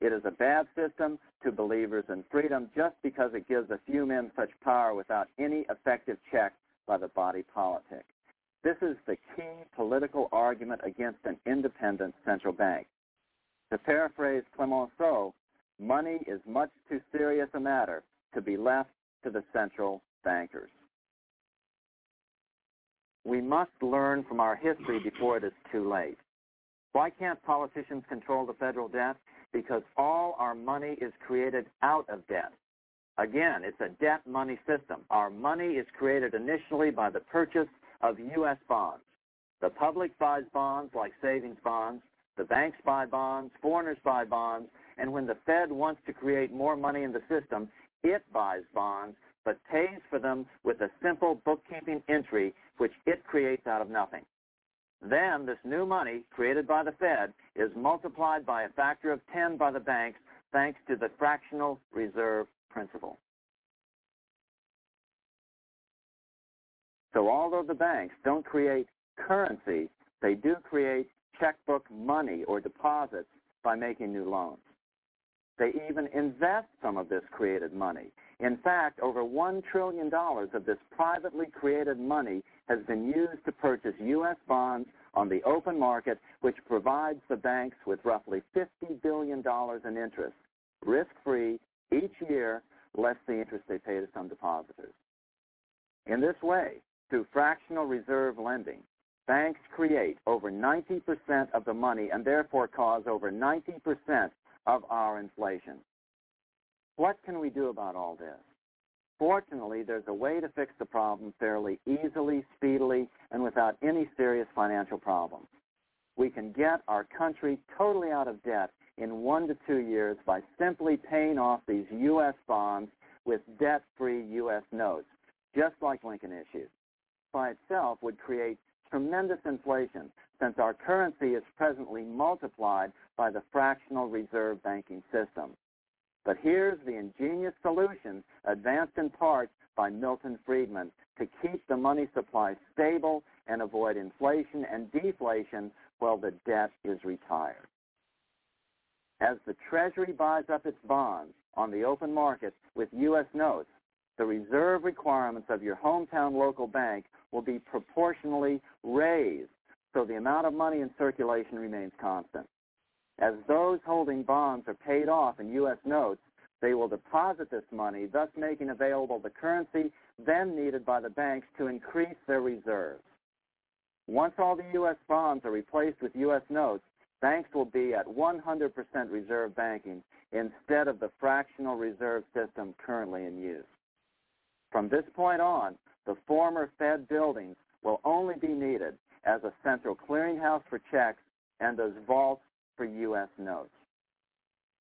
It is a bad system to believers in freedom just because it gives a few men such power without any effective check by the body politic. This is the key political argument against an independent central bank. To paraphrase Clemenceau, money is much too serious a matter to be left to the central bankers. We must learn from our history before it is too late. Why can't politicians control the federal debt? Because all our money is created out of debt. Again, it's a debt money system. Our money is created initially by the purchase of U.S. bonds. The public buys bonds like savings bonds. The banks buy bonds. Foreigners buy bonds. And when the Fed wants to create more money in the system, it buys bonds, but pays for them with a simple bookkeeping entry which it creates out of nothing. Then this new money created by the Fed is multiplied by a factor of 10 by the banks thanks to the fractional reserve principle. So although the banks don't create currency, they do create checkbook money or deposits by making new loans. They even invest some of this created money. In fact, over $1 trillion of this privately created money has been used to purchase U.S. bonds on the open market, which provides the banks with roughly $50 billion in interest, risk-free, each year, less the interest they pay to some depositors. In this way, through fractional reserve lending, banks create over 90% of the money and therefore cause over 90% of our inflation. What can we do about all this? Fortunately, there's a way to fix the problem fairly easily, speedily, and without any serious financial problems. We can get our country totally out of debt in one to two years by simply paying off these U.S. bonds with debt-free U.S. notes, just like Lincoln issued. By itself would create tremendous inflation since our currency is presently multiplied by the fractional reserve banking system. But here's the ingenious solution advanced in part by Milton Friedman to keep the money supply stable and avoid inflation and deflation while the debt is retired. As the Treasury buys up its bonds on the open market with U.S. notes, the reserve requirements of your hometown local bank will be proportionally raised so the amount of money in circulation remains constant. As those holding bonds are paid off in U.S. notes, they will deposit this money, thus making available the currency then needed by the banks to increase their reserves. Once all the U.S. bonds are replaced with U.S. notes, banks will be at 100% reserve banking instead of the fractional reserve system currently in use. From this point on, the former Fed buildings will only be needed as a central clearinghouse for checks and as vaults for U.S. notes.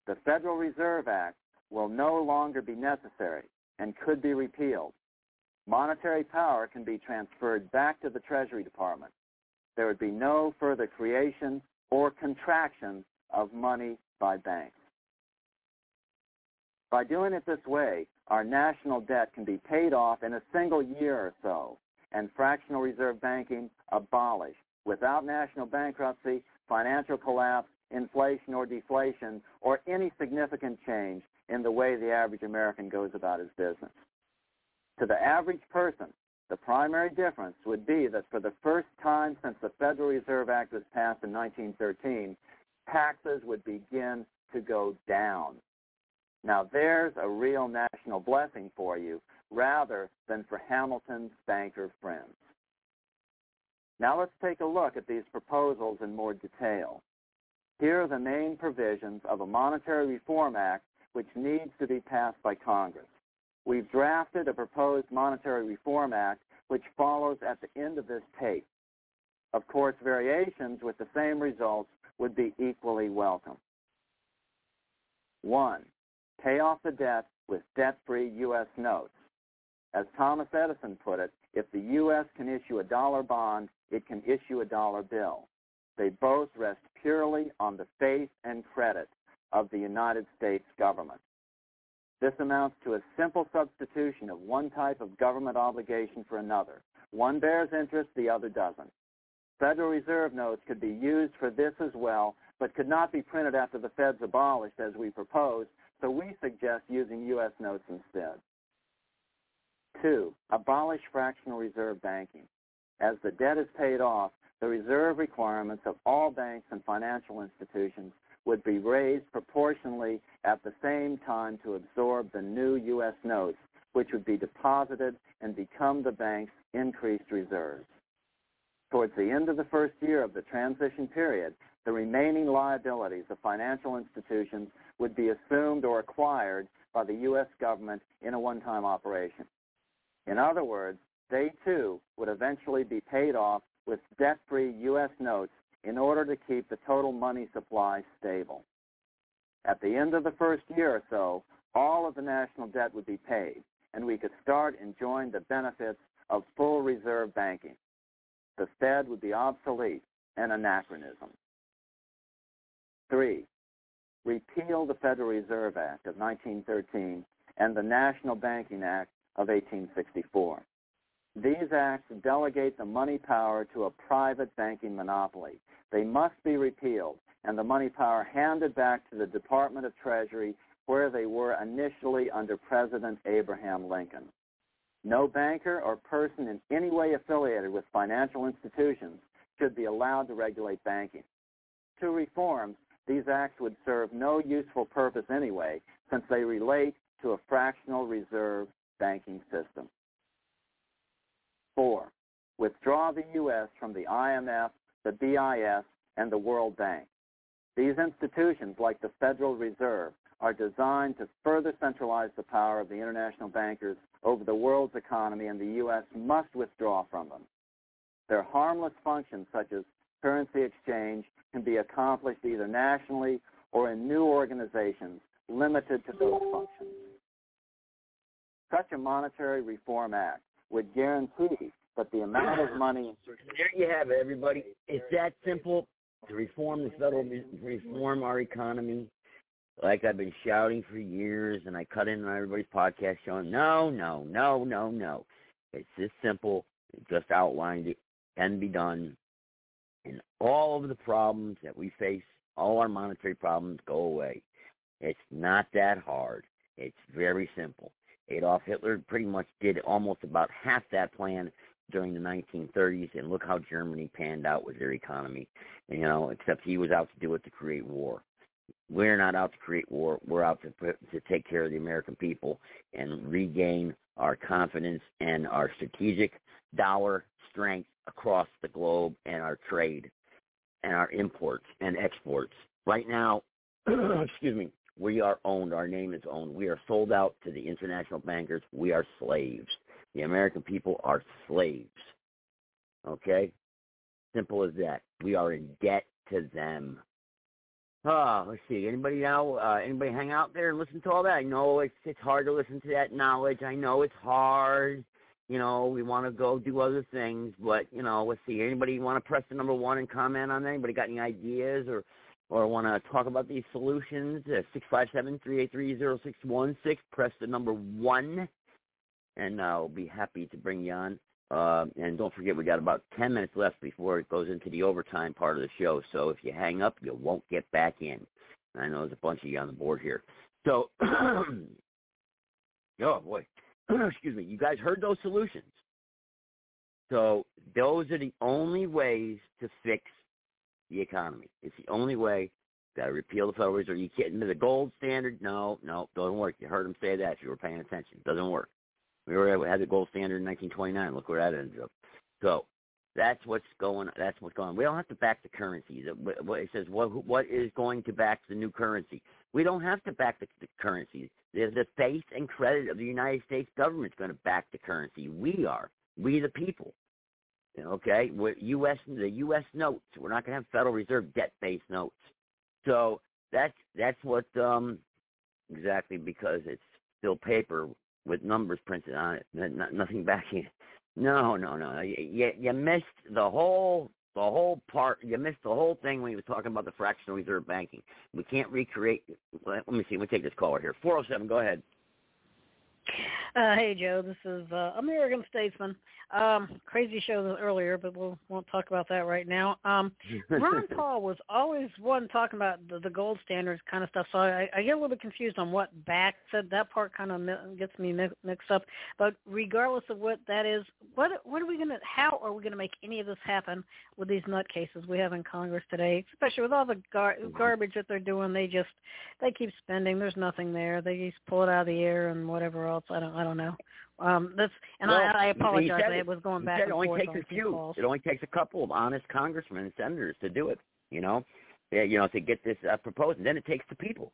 The Federal Reserve Act will no longer be necessary and could be repealed. Monetary power can be transferred back to the Treasury Department. There would be no further creation or contraction of money by banks. By doing it this way, our national debt can be paid off in a single year or so and fractional reserve banking abolished without national bankruptcy, financial collapse, inflation or deflation, or any significant change in the way the average American goes about his business. To the average person, the primary difference would be that for the first time since the Federal Reserve Act was passed in 1913, taxes would begin to go down. Now there's a real national blessing for you rather than for Hamilton's banker friends. Now let's take a look at these proposals in more detail. Here are the main provisions of a Monetary Reform Act which needs to be passed by Congress. We've drafted a proposed Monetary Reform Act which follows at the end of this tape. Of course, variations with the same results would be equally welcome. One, pay off the debt with debt-free U.S. notes. As Thomas Edison put it, if the U.S. can issue a dollar bond, it can issue a dollar bill. They both rest purely on the faith and credit of the United States government. This amounts to a simple substitution of one type of government obligation for another. One bears interest, the other doesn't. Federal Reserve notes could be used for this as well, but could not be printed after the Fed's abolished as we propose, so we suggest using U.S. notes instead. Two, abolish fractional reserve banking. As the debt is paid off, the reserve requirements of all banks and financial institutions would be raised proportionally at the same time to absorb the new U.S. notes, which would be deposited and become the bank's increased reserves. Towards the end of the first year of the transition period, the remaining liabilities of financial institutions would be assumed or acquired by the U.S. government in a one-time operation. In other words, they too would eventually be paid off with debt-free U.S. notes in order to keep the total money supply stable. At the end of the first year or so, all of the national debt would be paid, and we could start enjoying the benefits of full reserve banking. The Fed would be obsolete, an anachronism. Three, repeal the Federal Reserve Act of 1913 and the National Banking Act of 1864. These acts delegate the money power to a private banking monopoly. They must be repealed and the money power handed back to the Department of Treasury where they were initially under President Abraham Lincoln. No banker or person in any way affiliated with financial institutions should be allowed to regulate banking. Two reforms, these acts would serve no useful purpose anyway, since they relate to a fractional reserve banking system. Four, withdraw the U.S. from the IMF, the BIS, and the World Bank. These institutions, like the Federal Reserve, are designed to further centralize the power of the international bankers over the world's economy, and the U.S. must withdraw from them. Their harmless functions, such as currency exchange, can be accomplished either nationally or in new organizations limited to those functions. Such a monetary reform act would guarantee that the amount of money. There you have it, everybody. It's that simple to reform the federal reform our economy. Like I've been shouting for years, and I cut in on everybody's podcast showing, no, no, no, no, no. It's this simple. Just outlined it. Can be done. And all of the problems that we face, all our monetary problems go away. It's not that hard. It's very simple. Adolf Hitler pretty much did almost about half that plan during the 1930s, and look how Germany panned out with their economy. You know, except he was out to do it to create war. We're not out to create war. We're out to to take care of the American people and regain our confidence and our strategic dollar strength across the globe and our trade and our imports and exports. Right now, excuse me, we are owned. Our name is owned. We are sold out to the international bankers. We are slaves. The American people are slaves. Okay? Simple as that. We are in debt to them. Oh, let's see. Anybody now? Uh, anybody hang out there and listen to all that? I know it's it's hard to listen to that knowledge. I know it's hard. You know, we want to go do other things, but you know, let's see. Anybody want to press the number one and comment on that? Anybody got any ideas or or want to talk about these solutions? Uh, six five seven three eight three zero six one six. Press the number one, and I'll be happy to bring you on. Uh, and don't forget, we got about 10 minutes left before it goes into the overtime part of the show. So if you hang up, you won't get back in. I know there's a bunch of you on the board here. So, oh boy, excuse me. You guys heard those solutions. So those are the only ways to fix the economy. It's the only way. Got to repeal the Federal Reserve. You get into the gold standard? No, no, doesn't work. You heard them say that if you were paying attention. Doesn't work. We already had the gold standard in 1929. Look where that ended up. So that's what's going. That's what's going. on. We don't have to back the currency. It says what what is going to back the new currency. We don't have to back the, the currency. The, the faith and credit of the United States government is going to back the currency. We are. We the people. Okay, with U.S. the U.S. notes. We're not going to have Federal Reserve debt-based notes. So that's that's what um, exactly because it's still paper with numbers printed on it, nothing backing it. No, no, no. You, you missed the whole the whole part. You missed the whole thing when he was talking about the fractional reserve banking. We can't recreate. Let me see. Let me take this caller here. Four hundred oh seven. Go ahead. Uh, hey Joe, this is uh, American Statesman. Um, crazy show earlier, but we'll won't talk about that right now. Um, Ron Paul was always one talking about the, the gold standards kind of stuff, so I, I get a little bit confused on what back said. That part kind of mi- gets me mi- mixed up. But regardless of what that is, what what are we gonna? How are we gonna make any of this happen with these nutcases we have in Congress today, especially with all the gar- garbage that they're doing? They just they keep spending. There's nothing there. They just pull it out of the air and whatever else. I don't I don't know. Um, that's and well, I, I apologize. I was going back it only takes a few. Calls. It only takes a couple of honest congressmen and senators to do it. You know, yeah, you know, to get this uh, proposed. And then it takes the people.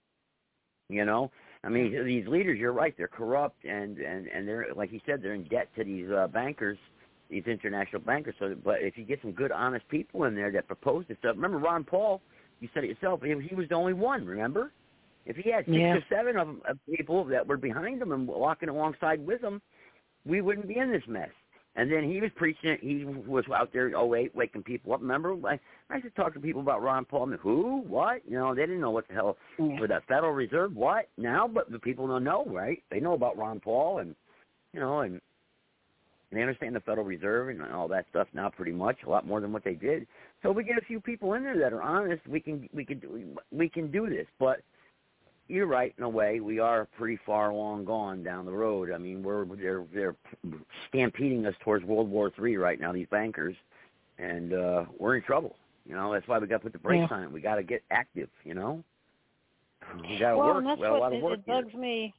You know, I mean, these leaders. You're right. They're corrupt and and and they're like you said. They're in debt to these uh, bankers, these international bankers. So, but if you get some good, honest people in there that propose this stuff. Remember Ron Paul? You said it yourself. He, he was the only one. Remember? If he had six yeah. or seven of, of people that were behind him and walking alongside with him, we wouldn't be in this mess. And then he was preaching. It. He was out there in 08 waking people up. Remember, I, I used to talk to people about Ron Paul. I mean, who? What? You know, they didn't know what the hell yeah. with the Federal Reserve. What now? But the people don't know, right? They know about Ron Paul, and you know, and they understand the Federal Reserve and all that stuff now pretty much a lot more than what they did. So we get a few people in there that are honest. We can we can do we can do this, but you're right in a way. We are pretty far along gone down the road. I mean, we're they're they're stampeding us towards World War Three right now. These bankers, and uh, we're in trouble. You know, that's why we got to put the brakes yeah. on it. We got to get active. You know, we got to well, work. and that's we got a lot what of work it, bugs me.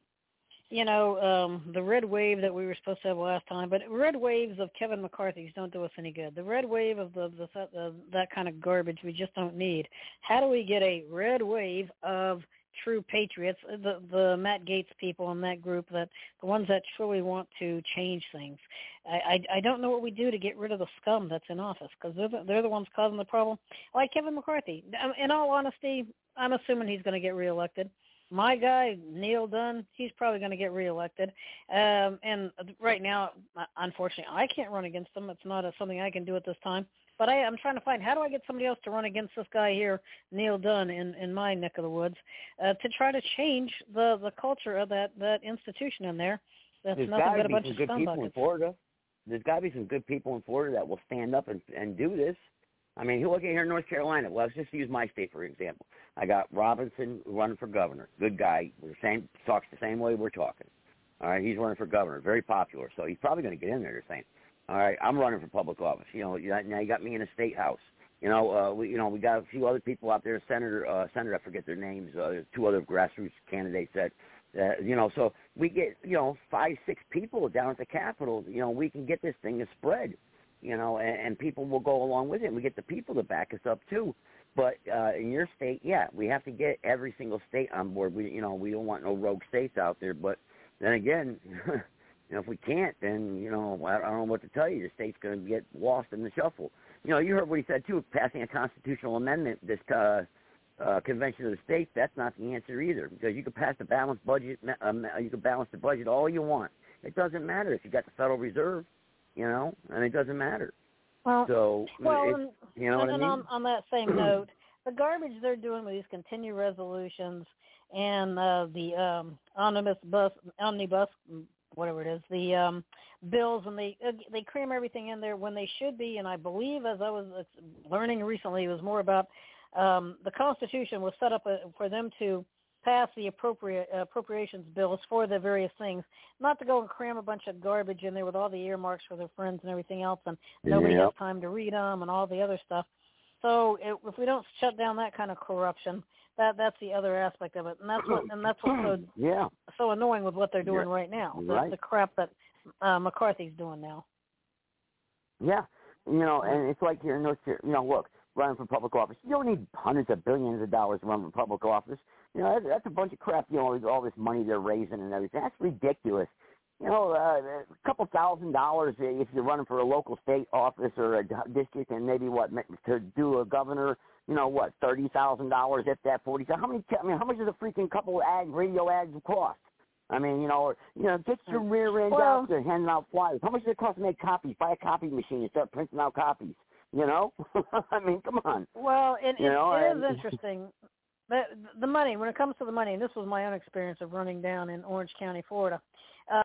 You know, um, the red wave that we were supposed to have last time, but red waves of Kevin McCarthy's don't do us any good. The red wave of the, the, the that kind of garbage we just don't need. How do we get a red wave of true patriots, uh, the the Matt Gaetz people in that group, that the ones that truly want to change things. I I, I don't know what we do to get rid of the scum that's in office because they're the, they're the ones causing the problem. Like Kevin McCarthy. Um, in all honesty, I'm assuming he's going to get reelected. My guy Neal Dunn, he's probably going to get reelected. Um, and right now, uh, unfortunately, I can't run against him. It's not a, something I can do at this time. But I, I'm trying to find how do I get somebody else to run against this guy here, Neal Dunn, in in my neck of the woods, uh, to try to change the the culture of that that institution in there. That's There's nothing got but to a be bunch some of good people in. Florida. There's got to be some good people in Florida that will stand up and and do this. I mean, look at here in North Carolina. Well, let's just use my state for example. I got Robinson running for governor. Good guy. The same talks the same way we're talking. All right, he's running for governor. Very popular. So he's probably going to get in there. They're saying. All right, I'm running for public office. You know, now you got me in a state house. You know, uh, we you know we got a few other people out there. Senator, uh, Senator, I forget their names. Uh, two other grassroots candidates that, uh, you know. So we get you know five, six people down at the Capitol. You know, we can get this thing to spread. You know, and, and people will go along with it. And we get the people to back us up too. But uh, in your state, yeah, we have to get every single state on board. We, you know, we don't want no rogue states out there. But then again, you know, if we can't, then you know, I, don't know what to tell you. The state's going to get lost in the shuffle you know, you heard what he said too. Passing a constitutional amendment, this uh, uh, convention of the states, that's not the answer either. Because you can pass a balanced budget, um, you can balance the budget all you want. It doesn't matter if you got the Federal Reserve, you know, and it doesn't matter. Well, so well, it, and, you know and, what I mean? on, on that same note, the garbage they're doing with these continued resolutions and uh, the um, omnibus bus, omnibus whatever it is, the um, bills, and they uh, they cram everything in there when they should be. And I believe, as I was learning recently, it was more about um, the Constitution was set up uh, for them to pass the appropriate uh, appropriations bills for the various things, not to go and cram a bunch of garbage in there with all the earmarks for their friends and everything else, and nobody Yep. has time to read them and all the other stuff. So it, if we don't shut down that kind of corruption, that that's the other aspect of it, and that's what and that's what's so yeah. so annoying with what they're doing Yeah. right now. The, Right. the crap that uh, McCarthy's doing now. Yeah, you know, and it's like here in North Carolina. You know, look, running for public office, you don't need hundreds of billions of dollars to run for public office. You know, that's, that's a bunch of crap. You know, all this money they're raising and everything. That's ridiculous. You know, uh, a couple thousand dollars if you're running for a local state office or a district, and maybe what to do a governor. You know what, thirty thousand dollars if that forty. How many? I mean, how much does a freaking couple ad radio ads cost? I mean, you know, or, you know, get your rear end Well- out there handing out flyers. How much does it cost to make copies? Buy a copy machine and start printing out copies. You know, I mean, come on. Well, it, You it, know, it is and- interesting. The, the money, when it comes to the money, and this was my own experience of running down in Orange County, Florida.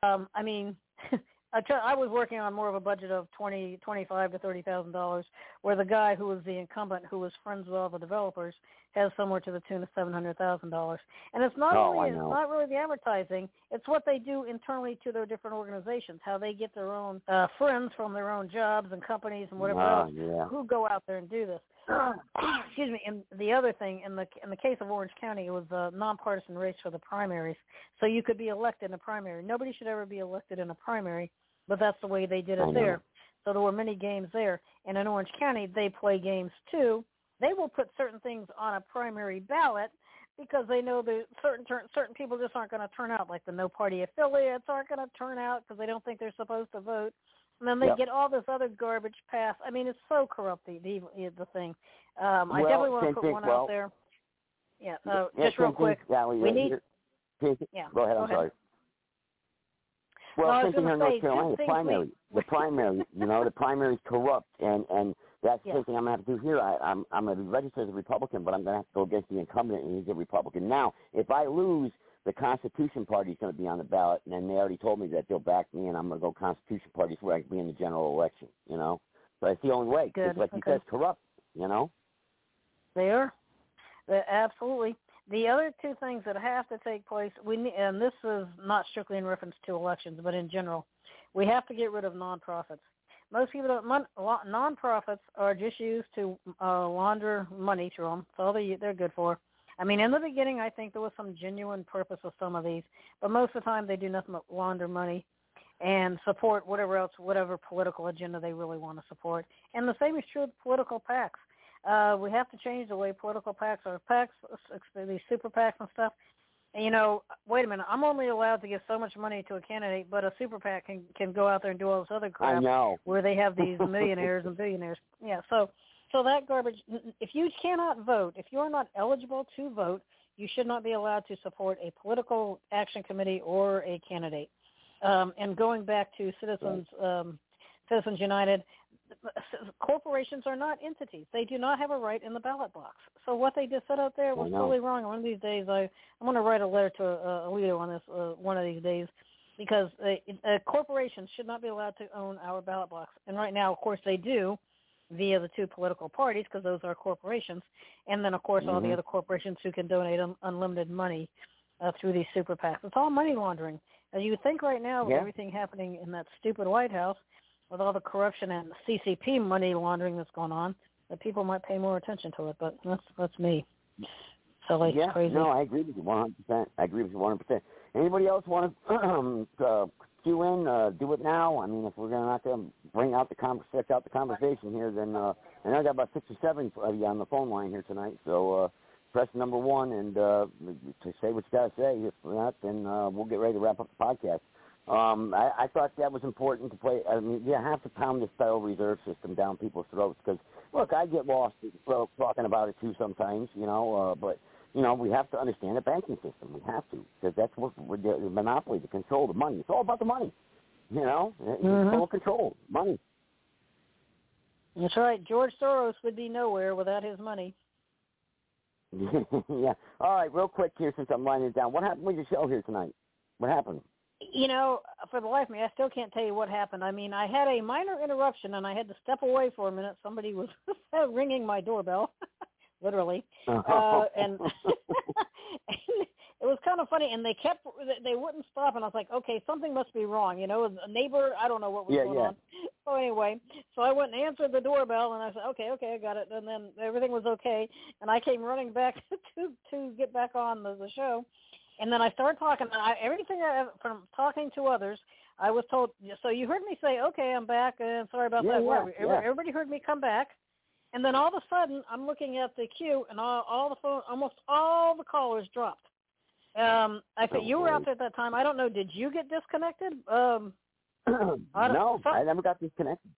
Um, I mean, I, try, I was working on more of a budget of twenty, twenty-five to thirty thousand dollars, where the guy who was the incumbent, who was friends with all the developers, has somewhere to the tune of seven hundred thousand dollars. And it's not Oh, only it's not really the advertising; it's what they do internally to their different organizations, how they get their own uh, friends from their own jobs and companies and whatever Ah, else yeah. who go out there and do this. Excuse me. And the other thing, in the in the case of Orange County, it was a nonpartisan race for the primaries, so you could be elected in a primary. Nobody should ever be elected in a primary, but that's the way they did it there. So there were many games there. And in Orange County, they play games too. They will put certain things on a primary ballot because they know that certain turn, certain people just aren't going to turn out, like the no party affiliates aren't going to turn out because they don't think they're supposed to vote. And then they get all this other garbage passed. I mean, it's so corrupt the the, the thing. Um, I Well, definitely want to put thing- one well- out there. Yeah. Uh, Yeah, just real quick. Well, we need. Yeah, Go ahead. I'm ahead. sorry. No, Well, same gonna here in North Carolina. The things we- primary, the primary, you know, the primary is corrupt, and and that's the Yeah. same thing I'm gonna have to do here. I, I'm I'm gonna be registered as a Republican, but I'm gonna have to go against the incumbent, and he's a Republican. Now, if I lose, the Constitution Party is going to be on the ballot, and then they already told me that they'll back me, and I'm going to go Constitution Party where I can be in the general election. You know, so that's the only way. Good, like okay. said, it's corrupt. You know. They are. absolutely. The other two things that have to take place, we and this is not strictly in reference to elections, but in general, we have to get rid of nonprofits. Most people don't. Mon, nonprofits are just used to uh, launder money through them. That's all they they're good for. I mean, in the beginning, I think there was some genuine purpose with some of these, but most of the time they do nothing but launder money and support whatever else, whatever political agenda they really want to support. And the same is true with political PACs. Uh, we have to change the way political PACs are. PACs, these super PACs and stuff. And, you know, wait a minute. I'm only allowed to give so much money to a candidate, but a super PAC can can go out there and do all this other crap I know. where they have these millionaires and billionaires. Yeah, so so that garbage. If you cannot vote, if you are not eligible to vote, you should not be allowed to support a political action committee or a candidate. Um, and going back to Citizens um, Citizens United, corporations are not entities. They do not have a right in the ballot box. So what they just said out there was totally wrong. One of these days, I I'm going to write a letter to uh, Alito on this uh, one of these days because uh, uh, corporations should not be allowed to own our ballot box. And right now, of course, they do via the two political parties because those are corporations, and then of course all the Mhm. other corporations who can donate un- unlimited money uh, through these super PACs. It's all money laundering. As you would think right now, with Yeah. everything happening in that stupid White House, with all the corruption and CCP money laundering that's going on, that people might pay more attention to it. But that's that's me. Silly, yeah, crazy. no, I agree with you 100%. I agree with you 100%. Anybody else want to um, uh, in? Uh, do it now. I mean, if we're gonna not gonna bring out the con- stretch out the conversation here, then uh, I know I got about six or seven of you on the phone line here tonight. So uh, press number one and uh, to say what you got to say. If not, then uh, we'll get ready to wrap up the podcast. Um, I, I thought that was important to play. I mean, you have to pound this Federal Reserve System down people's throats because, look, I get lost talking about it too sometimes, you know. Uh, but you know, we have to understand the banking system. We have to because that's what the, monopoly, the control, the money. It's all about the money. You know, Mhm. total control, money. That's right. George Soros would be nowhere without his money. yeah. All right, real quick here since I'm winding it down. What happened with your show here tonight? What happened? You know, for the life of me, I still can't tell you what happened. I mean, I had a minor interruption and I had to step away for a minute. Somebody was ringing my doorbell, literally, uh, and, and it was kind of funny. And they kept, they wouldn't stop, and I was like, okay, something must be wrong. You know, a neighbor, I don't know what was Yeah, going yeah. on. So anyway, so I went and answered the doorbell, and I said, okay, okay, I got it. And then everything was okay, and I came running back to to get back on the, the show. And then I started talking, and I, everything I, from talking to others, I was told. So you heard me say, "Okay, I'm back," and sorry about Yeah, that. Yeah. Everybody heard me come back, and then all of a sudden, I'm looking at the queue, and all, all the phone, almost all the callers dropped. Um, I think Oh, you were out there at that time. I don't know. Did you get disconnected? Um, I no, I never got disconnected.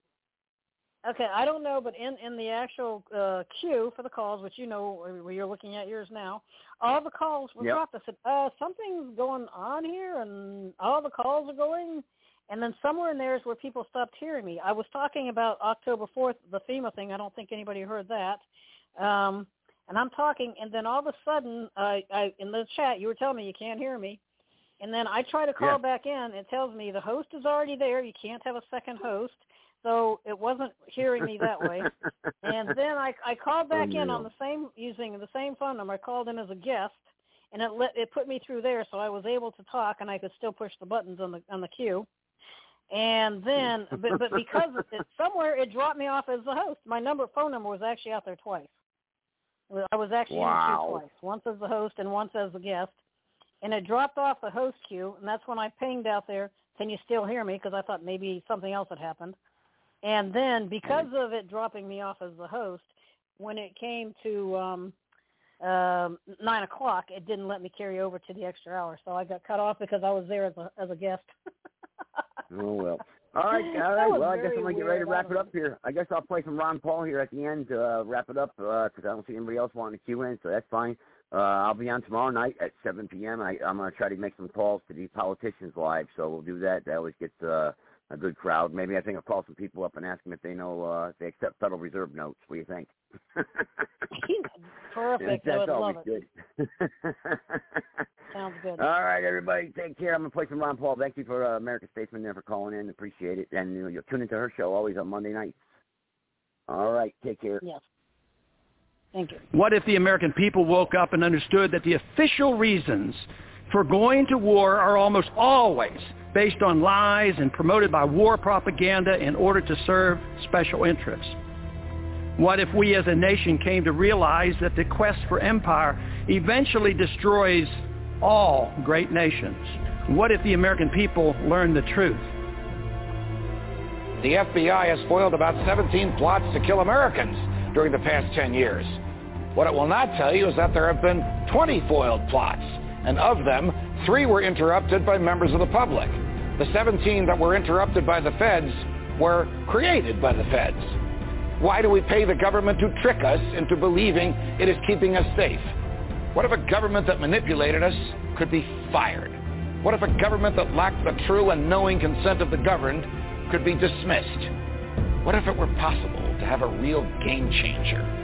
Okay, I don't know, but in in the actual uh, queue for the calls, which you know where you're looking at yours now, all the calls were Yep. dropped. I said, uh, something's going on here, and all the calls are going. And then somewhere in there is where people stopped hearing me. I was talking about October 4th, the FEMA thing. I don't think anybody heard that. Um, and I'm talking, and then all of a sudden, I, I in the chat, you were telling me you can't hear me. And then I try to call Yeah. back in. It tells me the host is already there. You can't have a second host. So it wasn't hearing me that way. and then I I called back in on the same using the same phone number. I called in as a guest, and it let it put me through there, so I was able to talk, and I could still push the buttons on the on the queue. And then, but but because it, somewhere it dropped me off as the host. My number phone number was actually out there twice. I was actually in the queue twice, once as the host and once as the guest. And it dropped off the host queue, and that's when I pinged out there, "Can you still hear me?" Because I thought maybe something else had happened. And then because of it dropping me off as the host, when it came to um um nine o'clock, it didn't let me carry over to the extra hour, so I got cut off because I was there as a as a guest. Oh well. All right, all right. Well, I guess I'm gonna get ready to wrap it up here. I guess I'll play some Ron Paul here at the end to uh, wrap it up because I don't see anybody else wanting to cue in, so that's fine. Uh, I'll be on tomorrow night at 7 p.m. I, I'm gonna try to make some calls to the politicians live, so we'll do that. That always gets uh, a good crowd. Maybe I think I'll call some people up and ask them if they know uh, if they accept Federal Reserve notes. What do you think? Perfect. I That's would love always it. good. Sounds good. All right, everybody, take care. I'm gonna play some Ron Paul. Thank you for uh, American Statesman there for calling in. Appreciate it. And you know, you'll tune into her show always on Monday nights. All right, take care. Yes. Thank you. What if the American people woke up and understood that the official reasons for going to war are almost always based on lies and promoted by war propaganda in order to serve special interests? What if we as a nation came to realize that the quest for empire eventually destroys all great nations? What if the American people learned the truth? The FBI has foiled about 17 plots to kill Americans during the past 10 years. What it will not tell you is that there have been 20 foiled plots, and of them, three were interrupted by members of the public. The 17 that were interrupted by the feds were created by the feds. Why do we pay the government to trick us into believing it is keeping us safe? What if a government that manipulated us could be fired? What if a government that lacked the true and knowing consent of the governed could be dismissed? What if it were possible to have a real game changer?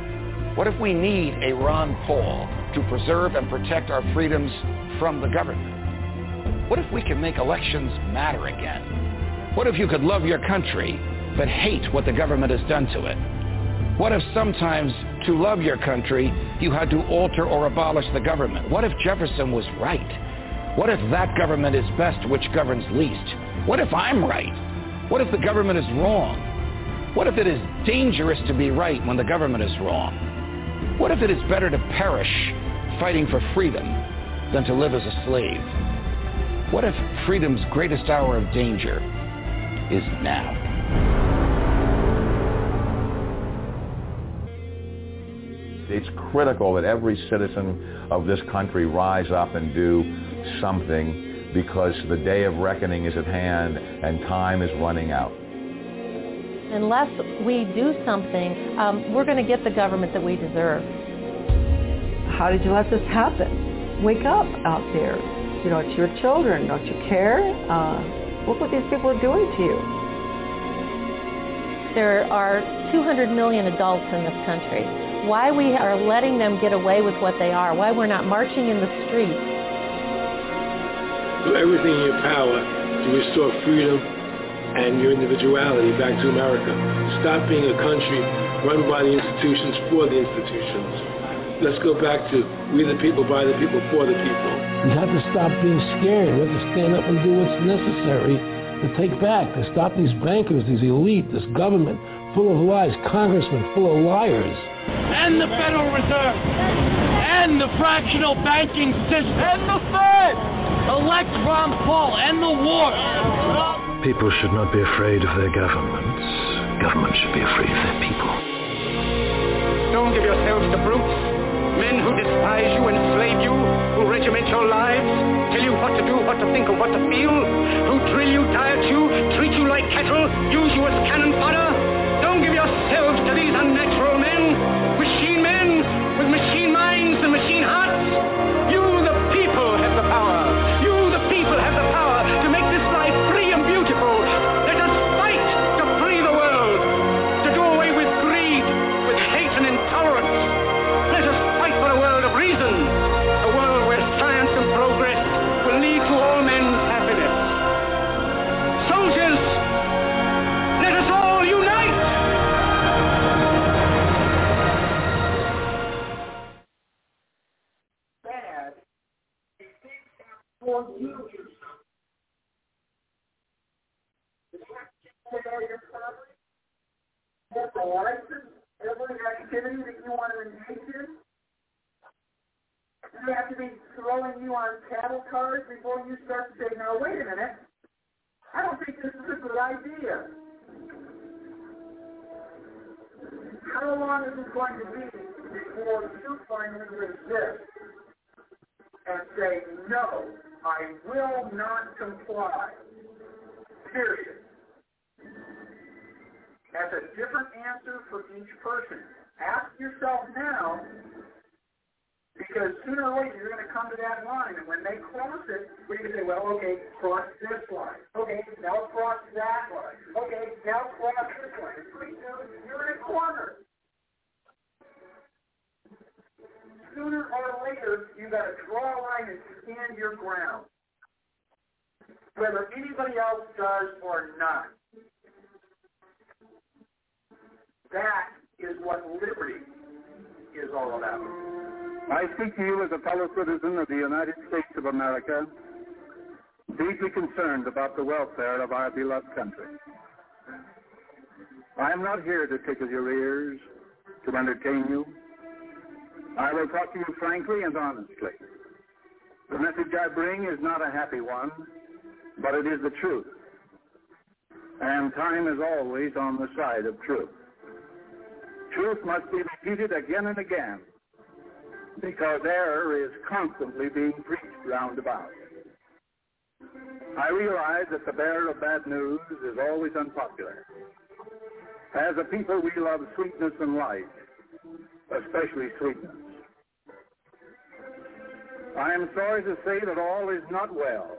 What if we need a Ron Paul to preserve and protect our freedoms from the government? What if we can make elections matter again? What if you could love your country but hate what the government has done to it? What if sometimes to love your country you had to alter or abolish the government? What if Jefferson was right? What if that government is best which governs least? What if I'm right? What if the government is wrong? What if it is dangerous to be right when the government is wrong? What if it is better to perish fighting for freedom than to live as a slave? What if freedom's greatest hour of danger is now? It's critical that every citizen of this country rise up and do something because the day of reckoning is at hand and time is running out. Unless we do something, um, we're going to get the government that we deserve. How did you let this happen? Wake up out there. You know, it's your children. Don't you care? Uh, look what these people are doing to you. There are 200 million adults in this country why we are letting them get away with what they are, why we're not marching in the streets. Do everything in your power to restore freedom and your individuality back to America. Stop being a country run by the institutions for the institutions. Let's go back to we the people, by the people, for the people. We have to stop being scared. We have to stand up and do what's necessary to take back, to stop these bankers, these elite, this government full of lies, congressmen full of liars and the Federal Reserve and the fractional banking system and the Fed. Elect Ron Paul and the war. People should not be afraid of their governments. Governments should be afraid of their people. Don't give yourselves to brutes. Men who despise you, enslave you, who regiment your lives, tell you what to do, what to think, and what to feel, who drill you, diet you, treat you like cattle, use you as cannon fodder. Yourselves to these unnatural men, machine men with machine that you want to engage in. They have to be throwing you on cattle cars before you start to say, now wait a minute, I don't think this is a good idea. How long is it going to be before you finally resist and say, no, I will not comply. Period. That's a different answer for each person. Ask yourself now, because sooner or later you're going to come to that line, and when they cross it, we can say, well, okay, cross this line. Okay, now cross that line. Okay, now cross this line. You're in a corner. sooner or later, you've got to draw a line and stand your ground. Whether anybody else does or not. That is what liberty is all about. I speak to you as a fellow citizen of the United States of America, deeply concerned about the welfare of our beloved country. I am not here to tickle your ears, to entertain you. I will talk to you frankly and honestly. The message I bring is not a happy one, but it is the truth. And time is always on the side of truth. Truth must be repeated again and again, because error is constantly being preached round about. I realize that the bearer of bad news is always unpopular. As a people, we love sweetness and light, especially sweetness. I am sorry to say that all is not well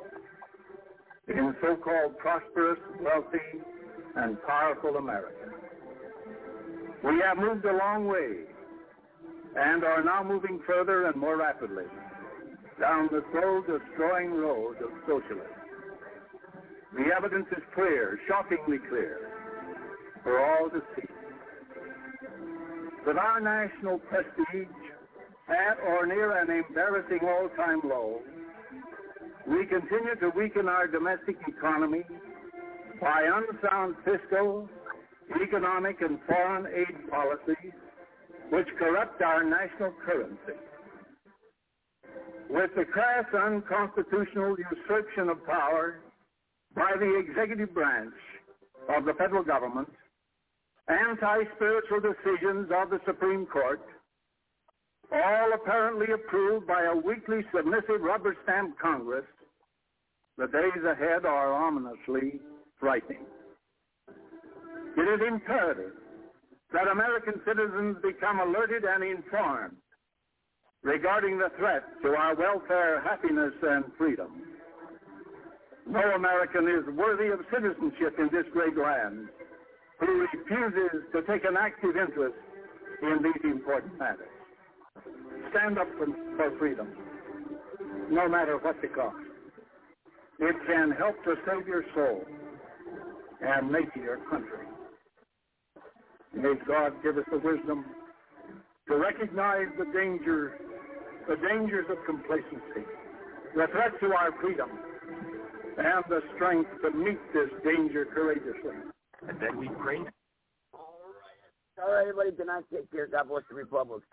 in so-called prosperous, wealthy, and powerful America. We have moved a long way and are now moving further and more rapidly down the slow, destroying road of socialism. The evidence is clear, shockingly clear, for all to see. That our national prestige at or near an embarrassing all-time low, we continue to weaken our domestic economy by unsound fiscal, economic, and foreign aid policies which corrupt our national currency. With the crass unconstitutional usurpation of power by the executive branch of the federal government, anti-spiritual decisions of the Supreme Court, all apparently approved by a weakly submissive rubber-stamped Congress, the days ahead are ominously frightening. It is imperative that American citizens become alerted and informed regarding the threat to our welfare, happiness, and freedom. No American is worthy of citizenship in this great land who refuses to take an active interest in these important matters. Stand up for, freedom, no matter what the cost. It can help to save your soul and make your country. May God give us the wisdom to recognize the danger, the dangers of complacency, the threat to our freedom, and the strength to meet this danger courageously. And then we pray. All right, everybody. Good night. Take care. God bless the Republic.